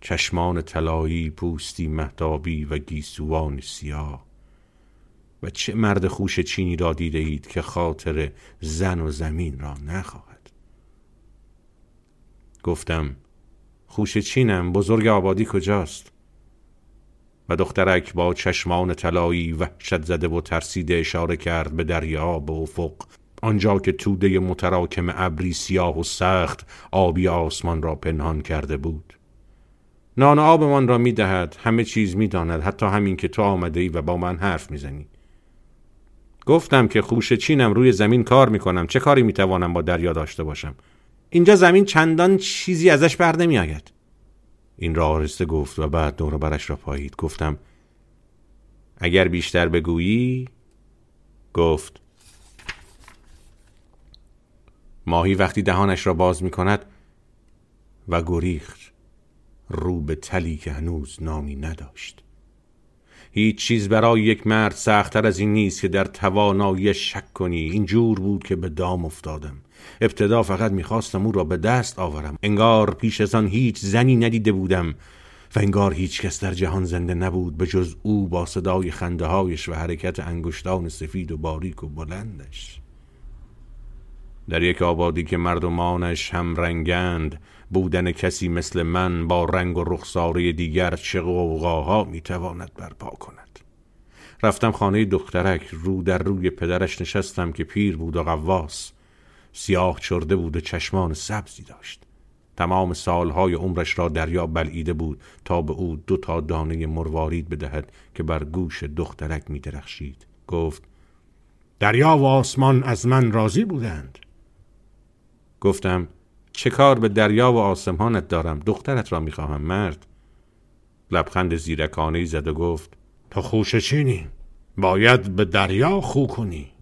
چشمان طلایی پوستی مهتابی و گیسوان سیاه. و چه مرد خوش چینی را دیده اید که خاطر زن و زمین را نخواهد گفتم خوش چینم بزرگ آبادی کجاست؟ و دخترک با چشمان طلایی وحشت زده و ترسیده اشاره کرد به دریا به افق آنجا که توده متراکم ابری سیاه و سخت آبی آسمان را پنهان کرده بود. نان آبمان را می دهد همه چیز می داند حتی همین که تو آمده ای و با من حرف می‌زنی. گفتم که خوش چینم روی زمین کار می کنم چه کاری می توانم با دریا داشته باشم؟ اینجا زمین چندان چیزی ازش بر نمی آید. این را آرسته گفت و بعد دور برش را پایید. گفتم اگر بیشتر بگویی؟ گفت ماهی وقتی دهانش را باز می کند و گریخت رو به تلی که هنوز نامی نداشت. هیچ چیز برای یک مرد سختتر از این نیست که در توانایی شک کنی. این جور بود که به دام افتادم. ابتدا فقط می‌خواستم او را به دست آورم. انگار پیش از آن هیچ زنی ندیده بودم و انگار هیچ کس در جهان زنده نبود به جز او با صدای خنده هایش و حرکت انگشتان سفید و باریک و بلندش. در یک آبادی که مردمانش هم رنگند بودن کسی مثل من با رنگ و رخساره دیگر چه قوقاها می‌تواند برپا کند. رفتم خانه دخترک رو در روی پدرش نشستم که پیر بود و قواس سیاه چرده بود و چشمان سبزی داشت. تمام سالهای عمرش را دریا بلعیده بود تا به او دو تا دانه مروارید بدهد که بر گوش دخترک می درخشید. گفت دریا و آسمان از من راضی بودند. گفتم چه کار به دریا و آسمانت دارم؟ دخترت را می‌خواهم مرد. لبخند زیرکانه زد و گفت تو خوش چینی؟ باید به دریا خو کنی.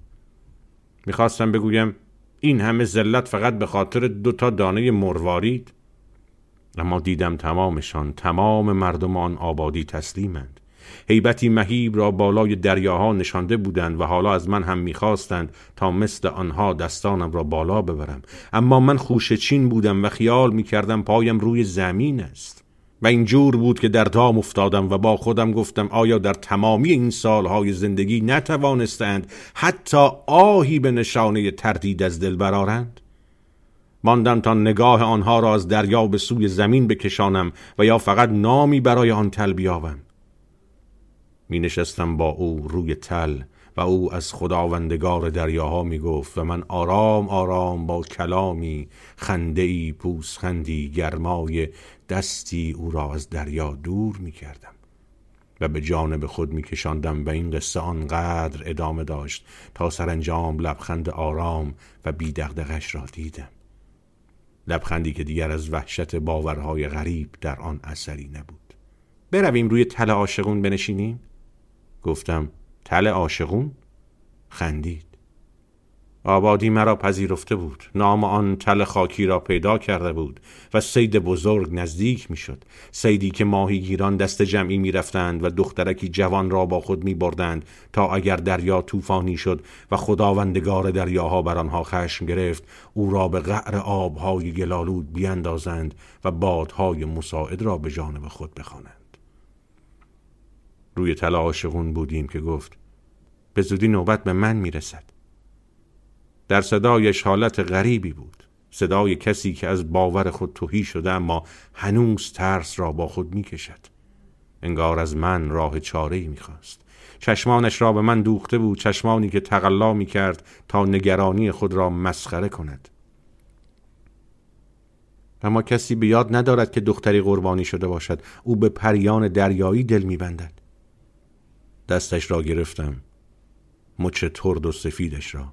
می‌خواستم بگویم این همه ذلت فقط به خاطر دو تا دانه مروارید؟ اما دیدم تمامشان تمام مردمان آبادی تسلیمند. هیبتی مهیب را بالای دریاها نشانده بودند و حالا از من هم می‌خواستند تا مثل آنها دستانم را بالا ببرم. اما من خوشچین بودم و خیال می‌کردم پایم روی زمین است. و اینجور بود که در دام افتادم و با خودم گفتم آیا در تمامی این سالهای زندگی نتوانستند حتی آهی به نشانه تردید از دل برارند ماندم تا نگاه آنها را از دریا به سوی زمین بکشانم و یا فقط نامی برای آن تل بیابم. می نشستم با او روی تل و او از خداوندگار دریاها می گفت و من آرام آرام با کلامی خندهی پوسخندی گرمای دستی او را از دریا دور می کردم و به جانب خود می کشاندم و این قصه آنقدر ادامه داشت تا سرانجام لبخند آرام و بیدغدغش را دیدم. لبخندی که دیگر از وحشت باورهای غریب در آن اثری نبود. برویم روی تل عاشقون بنشینیم؟ گفتم تل عاشقون؟ خندید. آبادی مرا پذیرفته بود. نام آن تل خاکی را پیدا کرده بود و سید بزرگ نزدیک می‌شد. سیدی که ماهیگیران دست جمعی می رفتند و دخترکی جوان را با خود می بردند تا اگر دریا طوفانی شد و خداوندگار دریاها بر آنها خشم گرفت او را به قعر آبهای گلالود بیاندازند و بادهای مساعد را به جانب خود بخوانند. روی تل عاشقون بودیم که گفت به زودی نوبت به من می‌رسد. در صدایش حالت غریبی بود. صدای کسی که از باور خود توهی شده اما هنوز ترس را با خود می‌کشد. انگار از من راه چاره ای می‌خواست. چشمانش را به من دوخته بود چشمانی که تقلا می کرد تا نگرانی خود را مسخره کند. اما کسی به یاد ندارد که دختری قربانی شده باشد. او به پریان دریایی دل میبندد. دستش را گرفتم. مچ ترد و سفیدش را.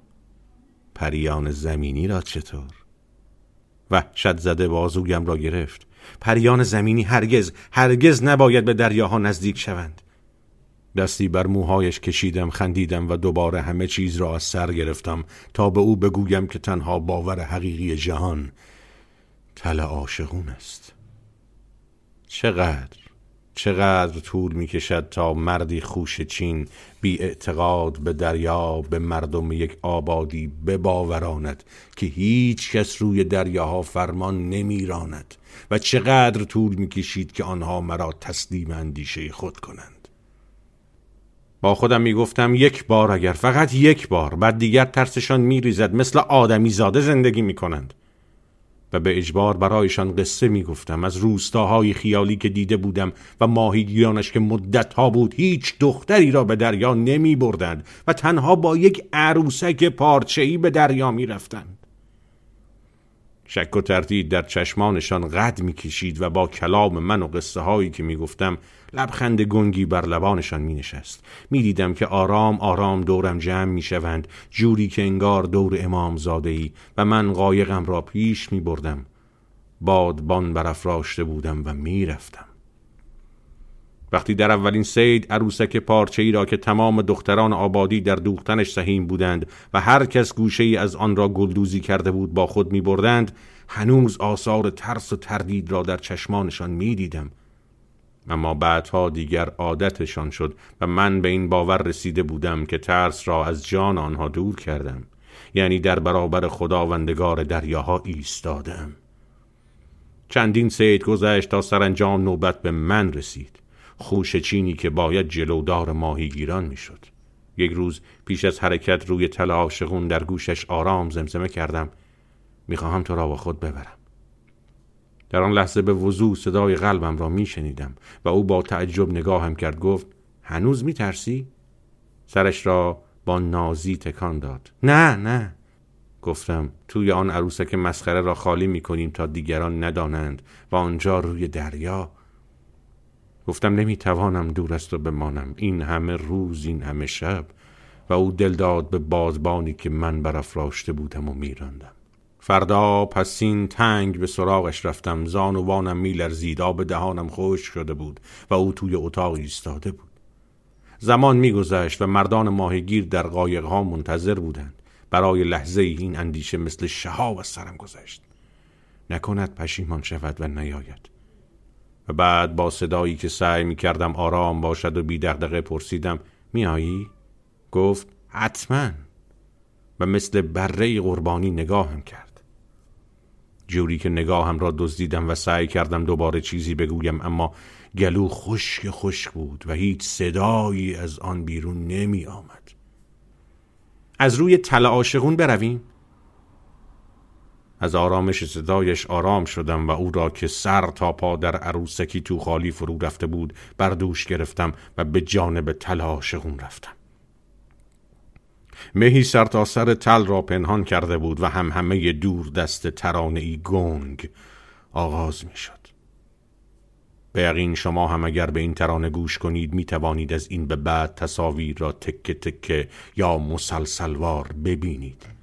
پریان زمینی را چطور؟ وحشت زده بازویم را گرفت. پریان زمینی هرگز هرگز نباید به دریاها نزدیک شوند. دستی بر موهایش کشیدم خندیدم و دوباره همه چیز را از سر گرفتم تا به او بگویم که تنها باور حقیقی جهان تل عاشقون است. چقدر؟ چقدر طول می کشد تا مردی خوش چین بی اعتقاد به دریا به مردم یک آبادی بباوراند که هیچ کس روی دریاها فرمان نمیراند. و چقدر طول می کشید که آنها مرا تسلیم اندیشه خود کنند. با خودم می گفتم یک بار اگر فقط یک بار بعد دیگر ترسشان می ریزد مثل آدمی زاده زندگی می کنند و به اجبار برایشان قصه می گفتم از روستاهای خیالی که دیده بودم و ماهیگیرانش که مدتها بود هیچ دختری را به دریا نمی بردند و تنها با یک عروسک پارچهی به دریا می رفتند. شک و تردید در چشمانشان قد می کشید و با کلام من و قصه هایی که می گفتم لبخند گنگی بر لبانشان می نشست می دیدم که آرام آرام دورم جمع می شوند جوری که انگار دور امام زاده ای و من قایقم را پیش می بردم بادبان برافراشته بودم و می رفتم وقتی در اولین سید عروسک پارچه ای را که تمام دختران آبادی در دوختنش سهیم بودند و هر کس گوشه ای از آن را گلدوزی کرده بود با خود می بردند هنوز آثار ترس و تردید را در چشمانشان می دیدم اما بعدها دیگر عادتشان شد و من به این باور رسیده بودم که ترس را از جان آنها دور کردم. یعنی در برابر خداوندگار دریاها ایستادم. چندین سید گذشت تا سرانجام نوبت به من رسید. خوش چینی که باید جلودار ماهیگیران می‌شد. یک روز پیش از حرکت روی تل عاشقون در گوشش آرام زمزمه کردم. می‌خواهم تو را با خود ببرم. در آن لحظه به وضوع صدای قلبم را میشنیدم و او با تعجب نگاهم کرد. گفت هنوز میترسی؟ سرش را با نازی تکان داد. نه نه. گفتم توی آن عروسک مسخره را خالی می‌کنیم تا دیگران ندانند و آنجا روی دریا گفتم نمی‌توانم دور است و بمانم. این همه روز این همه شب و او دل داد به بازبانی که من برافراشته بودم و میراندم. فردا پسین تنگ به سراغش رفتم. زان و وانم میلرزید. آب دهانم خشک شده بود و او توی اتاق ایستاده بود. زمان میگذشت و مردان ماهیگیر در قایقها منتظر بودند. برای لحظه این اندیشه مثل شهاب از سرم گذشت. نکند پشیمان شود و نیاید. و بعد با صدایی که سعی می کردم آرام باشد و بی دغدغه پرسیدم میایی؟ گفت حتما. و مثل بره قربانی نگاهم کرد. جوری که نگاهم را دزدیدم و سعی کردم دوباره چیزی بگویم اما گلو خشک خشک بود و هیچ صدایی از آن بیرون نمی آمد از روی تل عاشقون برویم؟ از آرامش صدایش آرام شدم و او را که سر تا پا در عروسکی تو خالی فرو رفته بود بر دوش گرفتم و به جانب تلاش خون رفتم. مهی سر تا سر تل را پنهان کرده بود و هم همه دور دست ترانه ای گنگ آغاز می شد به یقین شما هم اگر به این ترانه گوش کنید می توانید از این به بعد تصاویر را تکه تکه یا مسلسلوار ببینید.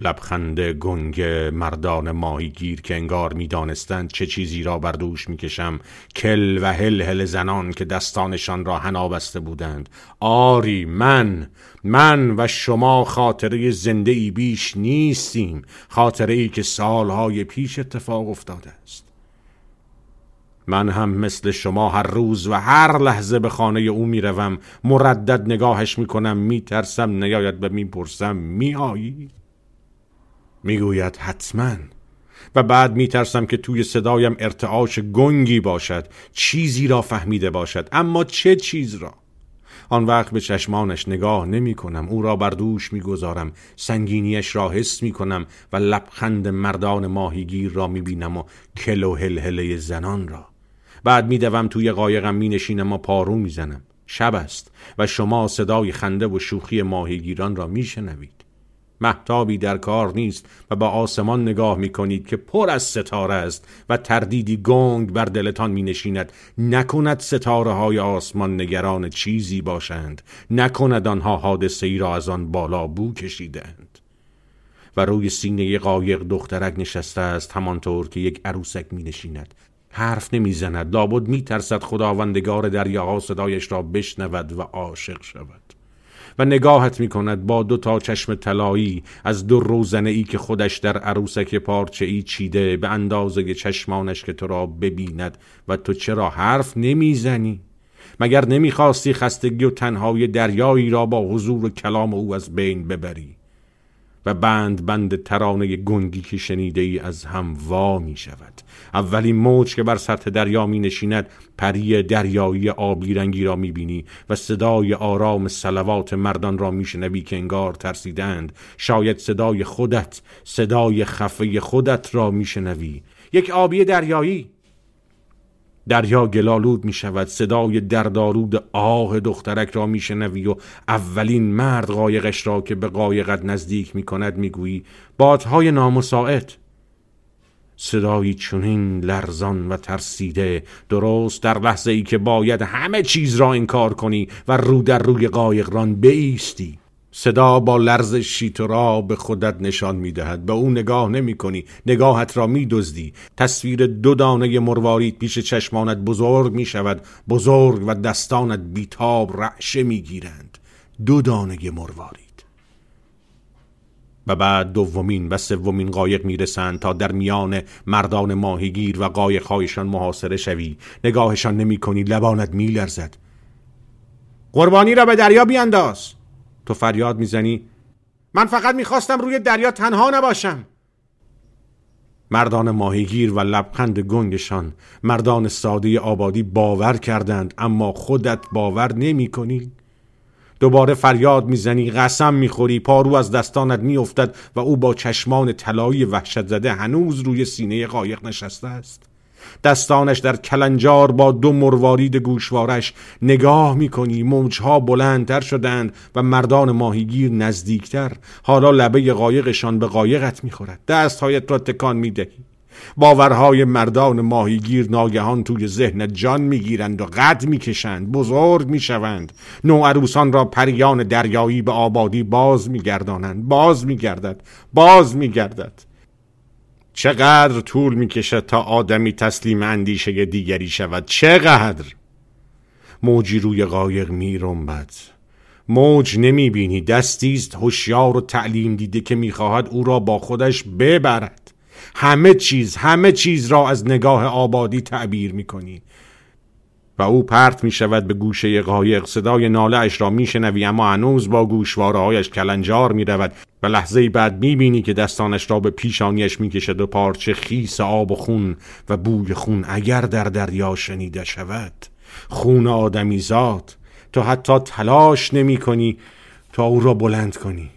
لبخند گنگ مردان ماهیگیر که انگار می‌دانستند چه چیزی را بر دوش می‌کشم. کل و هل هل زنان که دستانشان را هنا بسته بودند. آری من من و شما خاطره زنده ای بیش نیستیم. خاطره ای که سالهای پیش اتفاق افتاده است. من هم مثل شما هر روز و هر لحظه به خانه او می‌روم. مردد نگاهش می‌کنم میترسم نیاید به می‌پرسم میآیی؟ می‌گوید حتما. و بعد میترسم که توی صدایم ارتعاش گنگی باشد چیزی را فهمیده باشد. اما چه چیز را؟ آن وقت به چشمانش نگاه نمی کنم او را بر دوش می گذارم سنگینیش را حس می کنم و لبخند مردان ماهیگیر را می بینم و کلو هلهله زنان را. بعد می دوم توی قایقم می نشینم و پارو می زنم شب است و شما صدای خنده و شوخی ماهیگیران را می شنوید محتابی در کار نیست و به آسمان نگاه می کنید که پر از ستاره است و تردیدی گنگ بر دلتان می نشیند نکند ستاره های آسمان نگران چیزی باشند. نکند آنها حادثه ای را از آن بالا بو کشیدند. و روی سینه قایق دخترک نشسته است همانطور که یک عروسک می نشیند حرف نمی‌زند. لابد میترسد خداوندگار دریاها صدایش را بشنود و عاشق شود. و نگاهت می کند با دو تا چشم طلایی از دو روزنه ای که خودش در عروسک پارچه ای چیده به اندازه چشمانش که تو را ببیند و تو چرا حرف نمی‌زنی؟ مگر نمی‌خواستی خستگی و تنهای دریایی را با حضور و کلام او از بین ببری و بند بند ترانه گنگی که شنیده ای از هم وا می شود اولین موج که بر سطح دریا می نشیند پری دریایی آبی رنگی را می بینی و صدای آرام سلوات مردان را می شنوی که انگار ترسیدند. شاید صدای خودت صدای خفه خودت را می شنوی یک آبی دریایی. دریا گلالود می شود صدای دردارود آه دخترک را می شنوی و اولین مرد قایقش را که به قایقت نزدیک می کند می گویی بادهای نامساعد. صدایی چنین لرزان و ترسیده درست در لحظه ای که باید همه چیز را انکار کنی و رو در روی قایقران بیستی. صدا با لرزشی تو به خودت نشان می دهد به او نگاه نمی کنی نگاهت را می دزدی تصویر دو دانه مروارید پیش چشمانت بزرگ می شود بزرگ و دستانت بیتاب رعشه می گیرند دو دانه مروارید. و بعد دومین و سومین قایق می‌رسند تا در میان مردان ماهیگیر و قایقهایشان محاصره شوی. نگاهشان نمی کنی لبانت میلرزد. قربانی را به دریا بیانداز تو فریاد می‌زنی؟ من فقط می‌خواستم روی دریا تنها نباشم. مردان ماهیگیر و لبخند گنگشان مردان ساده آبادی باور کردند اما خودت باور نمی کنی دوباره فریاد می‌زنی قسم می‌خوری پارو از دستانت میافتد و او با چشمان طلایی وحشت زده هنوز روی سینه قایق نشسته است. دستانش در کلنجار با دو مروارید گوشوارش. نگاه می‌کنی موجها بلندتر شدند و مردان ماهیگیر نزدیکتر. حالا لبه قایقشان به قایقت می‌خورد. دستهایت را تکان می‌دهی. باورهای مردان ماهیگیر ناگهان توی ذهن جان می‌گیرند و قد می‌کشند. بزرگ می‌شوند. نوعروسان را پریان دریایی به آبادی باز میگردانند. باز میگردد. باز میگردد. چقدر طول می‌کشد تا آدمی تسلیم اندیشه دیگری شود؟ چقدر؟ موجی روی قایق میرنبد. موج نمی‌بینی. دستیست هوشیار و تعلیم دیده که می‌خواهد او را با خودش ببرد. همه چیز همه چیز را از نگاه آبادی تعبیر می‌کنی. و او پرت می شود به گوشه قایق. صدای ناله اش را می شنوی اما هنوز با گوشواره هایش کلنجار می رود و لحظه بعد می بینی که دستانش را به پیشانیش می کشد و پارچه خیس آب و خون و بوی خون اگر در دریا شنیده شود. خون آدمی زاد تو حتی تلاش نمی کنی تا او را بلند کنی.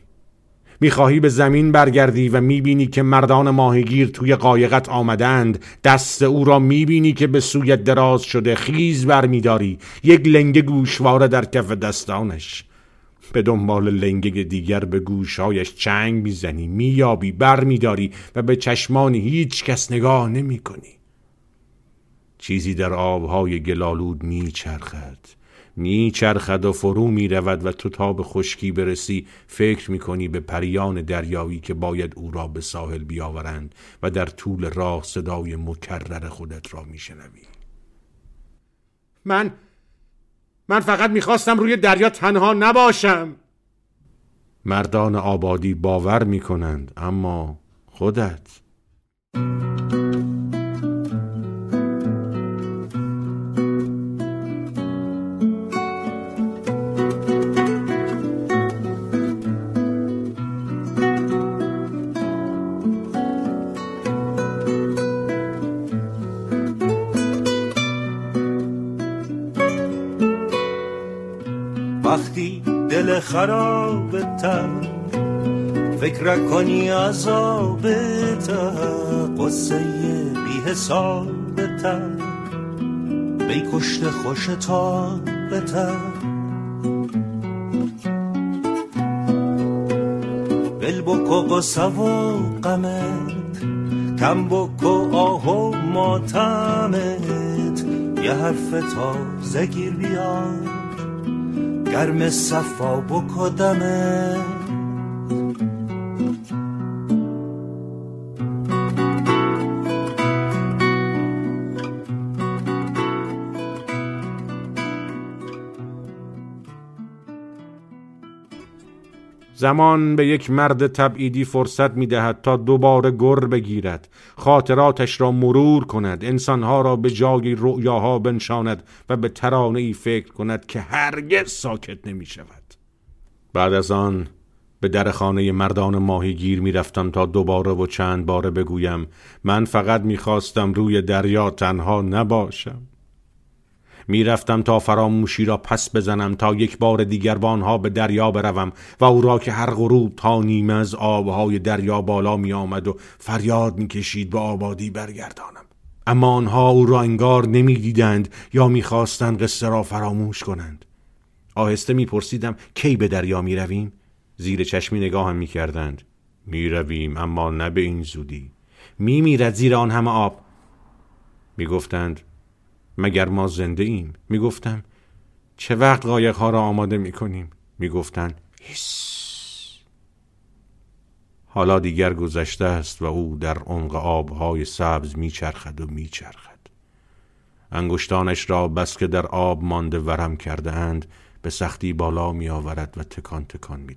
می‌خواهی به زمین برگردی و می‌بینی که مردان ماهیگیر توی قایقت آمدند. دست او را می‌بینی که به سویت دراز شده خیز برمیداری. یک لنگه گوشواره در کف دستانش. به دنبال لنگه دیگر به گوشهایش چنگ می‌زنی مییابی بر میداری و به چشمان هیچ کس نگاه نمی کنی. چیزی در آبهای گلالود میچرخد. میچرخد و فرو می‌رود و تو تا به خشکی برسی فکر می‌کنی به پریان دریایی که باید او را به ساحل بیاورند و در طول راه صدای مکرر خودت را میشنوی من من فقط می‌خواستم روی دریا تنها نباشم. مردان آبادی باور می‌کنند اما خودت. وقتی دل خرابتر فکر کنی عذابتر قصه بی حسابتر بی کشت خوشتابتر بل بکو قصه و قمت کم بکو آه و ماتمت. یه حرف تازه گیر بیار. گرم صفا بکدمه. زمان به یک مرد تبعیدی فرصت می دهد تا دوباره گر بگیرد. خاطراتش را مرور کند. انسانها را به جای رؤیاها بنشاند و به ترانه ای فکر کند که هرگز ساکت نمی شود بعد از آن به در خانه مردان ماهیگیر می رفتم تا دوباره و چند باره بگویم من فقط می خواستم روی دریا تنها نباشم. می‌رفتم تا فراموشی را پس بزنم تا یک بار دیگر با به دریا بروم و او را که هر غروب تا نیمه از آبهای دریا بالا می آمد و فریاد می‌کشید به آبادی برگردانم. اما آنها او را انگار نمی‌دیدند یا می‌خواستند قصه را فراموش کنند. آهسته میپرسیدم کی به دریا می‌رویم؟ زیر چشمی نگاهم می‌کردند. می‌رویم اما نه به این زودی. میمیرد زیر آن همه آب. می‌گفتند مگر ما زنده ایم؟ می گفتم چه وقت قایق ها را آماده می کنیم می گفتن حالا دیگر گذشته است و او در عمق آبهای سبز میچرخد و میچرخد. انگشتانش را بس که در آب مانده ورم کرده اند به سختی بالا می آورد و تکان تکان می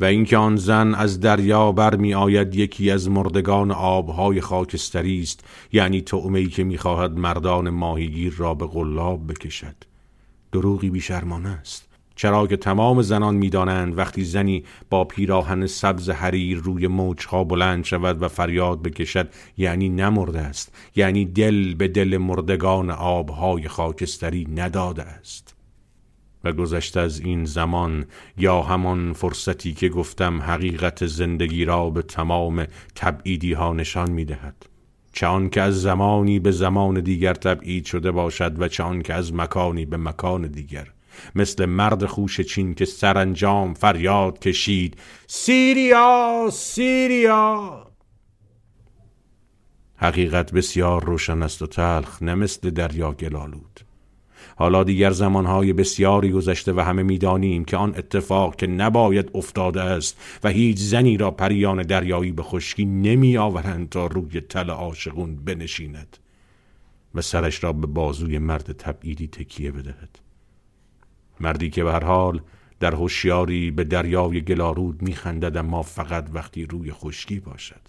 و اینکه آن زن از دریا برمی آید یکی از مردگان آبهای خاکستری است. یعنی تعمه که می‌خواهد مردان ماهیگیر را به قلاب بکشد. دروغی بیشرمانه است. چرا که تمام زنان می‌دانند وقتی زنی با پیراهن سبز حریر روی موجها بلند شود و فریاد بکشد یعنی نمرده است. یعنی دل به دل مردگان آبهای خاکستری نداده است. و گذشته از این زمان یا همان فرصتی که گفتم حقیقت زندگی را به تمام تبعیدی ها نشان می دهد چه که از زمانی به زمان دیگر تبعید شده باشد و چه که از مکانی به مکان دیگر. مثل مرد خوش چین که سرانجام فریاد کشید سیریا سیریا! حقیقت بسیار روشن است و تلخ نه مثل دریا گلالود. حالا دیگر زمانهای بسیاری گذشته و همه می‌دانیم که آن اتفاق که نباید افتاده است و هیچ زنی را پریان دریایی به خشکی نمی تا روی تل عاشقون بنشیند و سرش را به بازوی مرد تبعیدی تکیه بدهد. مردی که به هر حال در هوشیاری به دریای گلارود میخندد اما فقط وقتی روی خشکی باشد.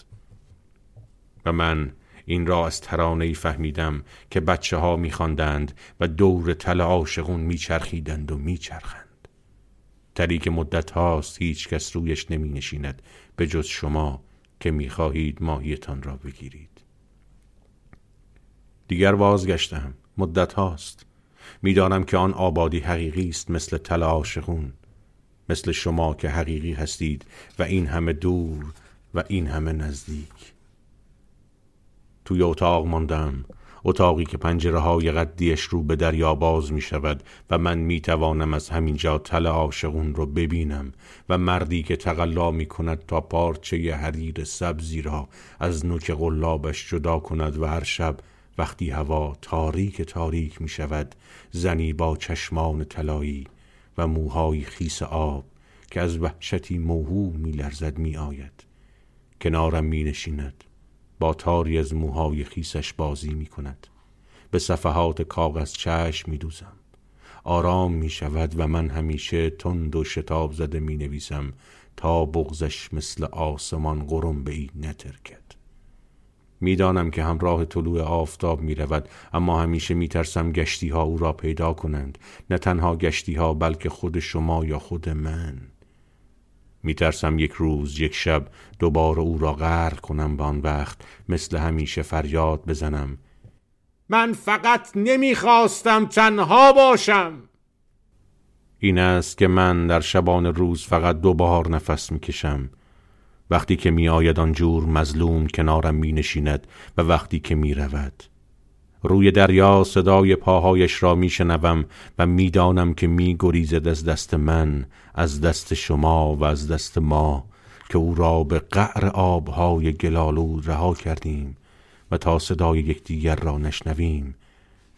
و من این را از ترانه فهمیدم که بچه ها میخواندند و دور تل عاشقون میچرخیدند و میچرخند. تلی که مدت هاست هیچ کس رویش نمی نشیند به جز شما که می‌خواهید ماهیتان را بگیرید. دیگر بازگشتم. مدت هاست. می‌دانم که آن آبادی حقیقی است مثل تل عاشقون مثل شما که حقیقی هستید و این همه دور و این همه نزدیک. توی اتاق ماندم. اتاقی که پنجره های قدیش رو به دریا باز می شود و من می توانم از همینجا تل عاشقون رو ببینم و مردی که تقلا می کند تا پارچه حریر سبزی را از نوک قلابش جدا کند و هر شب وقتی هوا تاریک تاریک می شود زنی با چشمان طلایی و موهای خیس آب که از وحشتی موهو می لرزد می آید. کنارم می نشیند. با تاری از موهای خیسش بازی می کند. به صفحات کاغذ چشم می دوزم. آرام می شود و من همیشه تند و شتاب زده می نویسم تا بغزش مثل آسمان قرم به این نترکد می‌دانم که همراه طلوع آفتاب می رود اما همیشه می ترسم گشتی ها او را پیدا کنند. نه تنها گشتی ها بلکه خود شما یا خود من. میترسم یک روز یک شب دوباره او را غرق کنم به آن وقت مثل همیشه فریاد بزنم. من فقط نمی‌خواستم تنها باشم. این است که من در شبان روز فقط دو بار نفس می‌کشم. وقتی که می آید آنجور مظلوم کنارم می نشیند و وقتی که می رود روی دریا صدای پاهایش را می شنوم و می دانم که می گریزد از دست من از دست شما و از دست ما که او را به قعر آبهای گلالو رها کردیم و تا صدای یکدیگر را نشنویم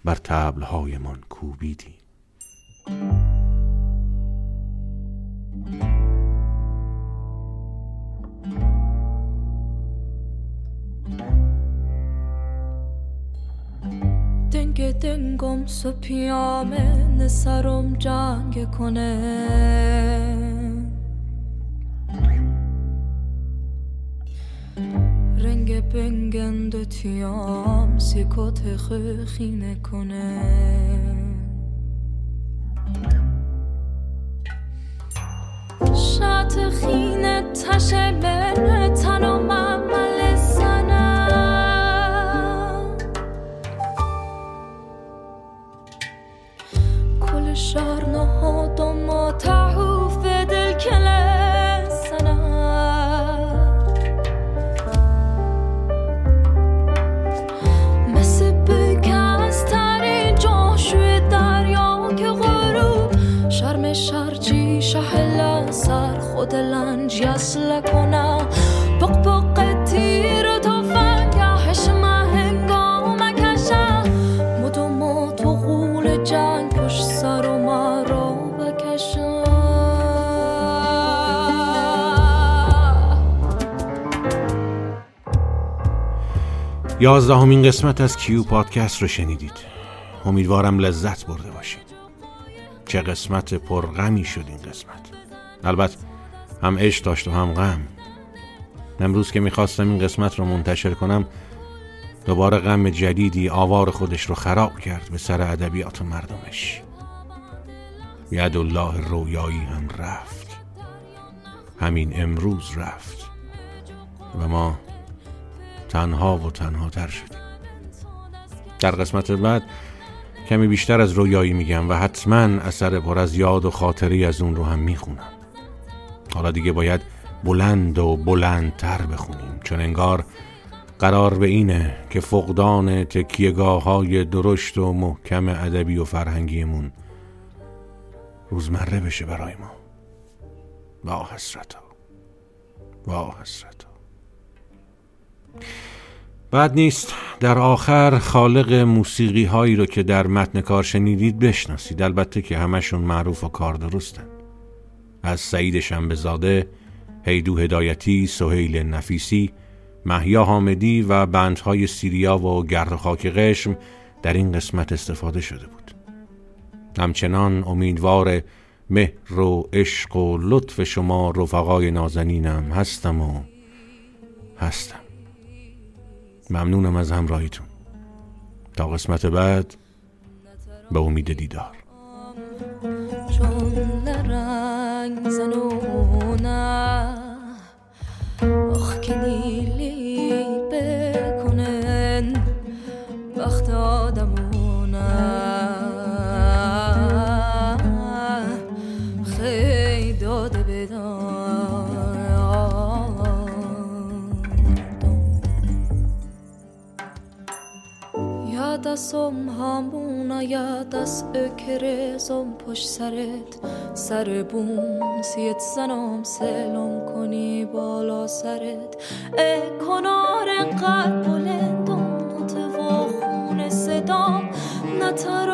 بر تبلهایمان کوبیدیم. دنگم سو نسرم جنگ کنه. رنگ بنگند تیام سیکوت خینه کنه. شات خینه تشه بره تنو عمل شهر نهاد ما تعوف دل كل سنة مثل بکست ترین جاشوی دریا که غروب شرم شرجی شهل سر خود لنج یسل یازدهمین قسمت از کیو پادکست رو شنیدید. امیدوارم لذت برده باشید. چه قسمت پرغمی شد این قسمت. البته هم عشق داشت و هم غم. امروز که می‌خواستم این قسمت رو منتشر کنم دوباره غم جدیدی آوار خودش رو خراب کرد به سر ادبیات مردمش. ید الله رویایی هم رفت. همین امروز رفت. و ما تنها و تنها تر شدیم. در قسمت بعد کمی بیشتر از رویایی میگم و حتما اثر پر از یاد و خاطری از اون رو هم می‌خونم. حالا دیگه باید بلند و بلندتر بخونیم چون انگار قرار به اینه که فقدان تکیهگاه های درشت و محکم ادبی و فرهنگیمون روزمره بشه برای ما. وا حسرتا. وا حسرتا. بعد نیست. در آخر خالق موسیقی هایی رو که در متن کار شنیدید بشناسید. البته که همشون معروف و کار درستن. از سعید شنبزاده هیدو هدایتی سهیل نفیسی محیا حامدی و بندهای سیریا و گرد خاک قشم در این قسمت استفاده شده بود. همچنان امیدوار مهر و عشق و لطف شما رفقای نازنینم هستم و هستم. ممنونم از همراهیتون. تا قسمت بعد به امید دیدار. آخ که نیلی بکنن وقت آدمونه نفسم همون آید از اکرزم پشت سرت. سر بوم سیت زنم سلم کنی بالا سرت. ای کنار قلب بلندم متواخون صدام. نتر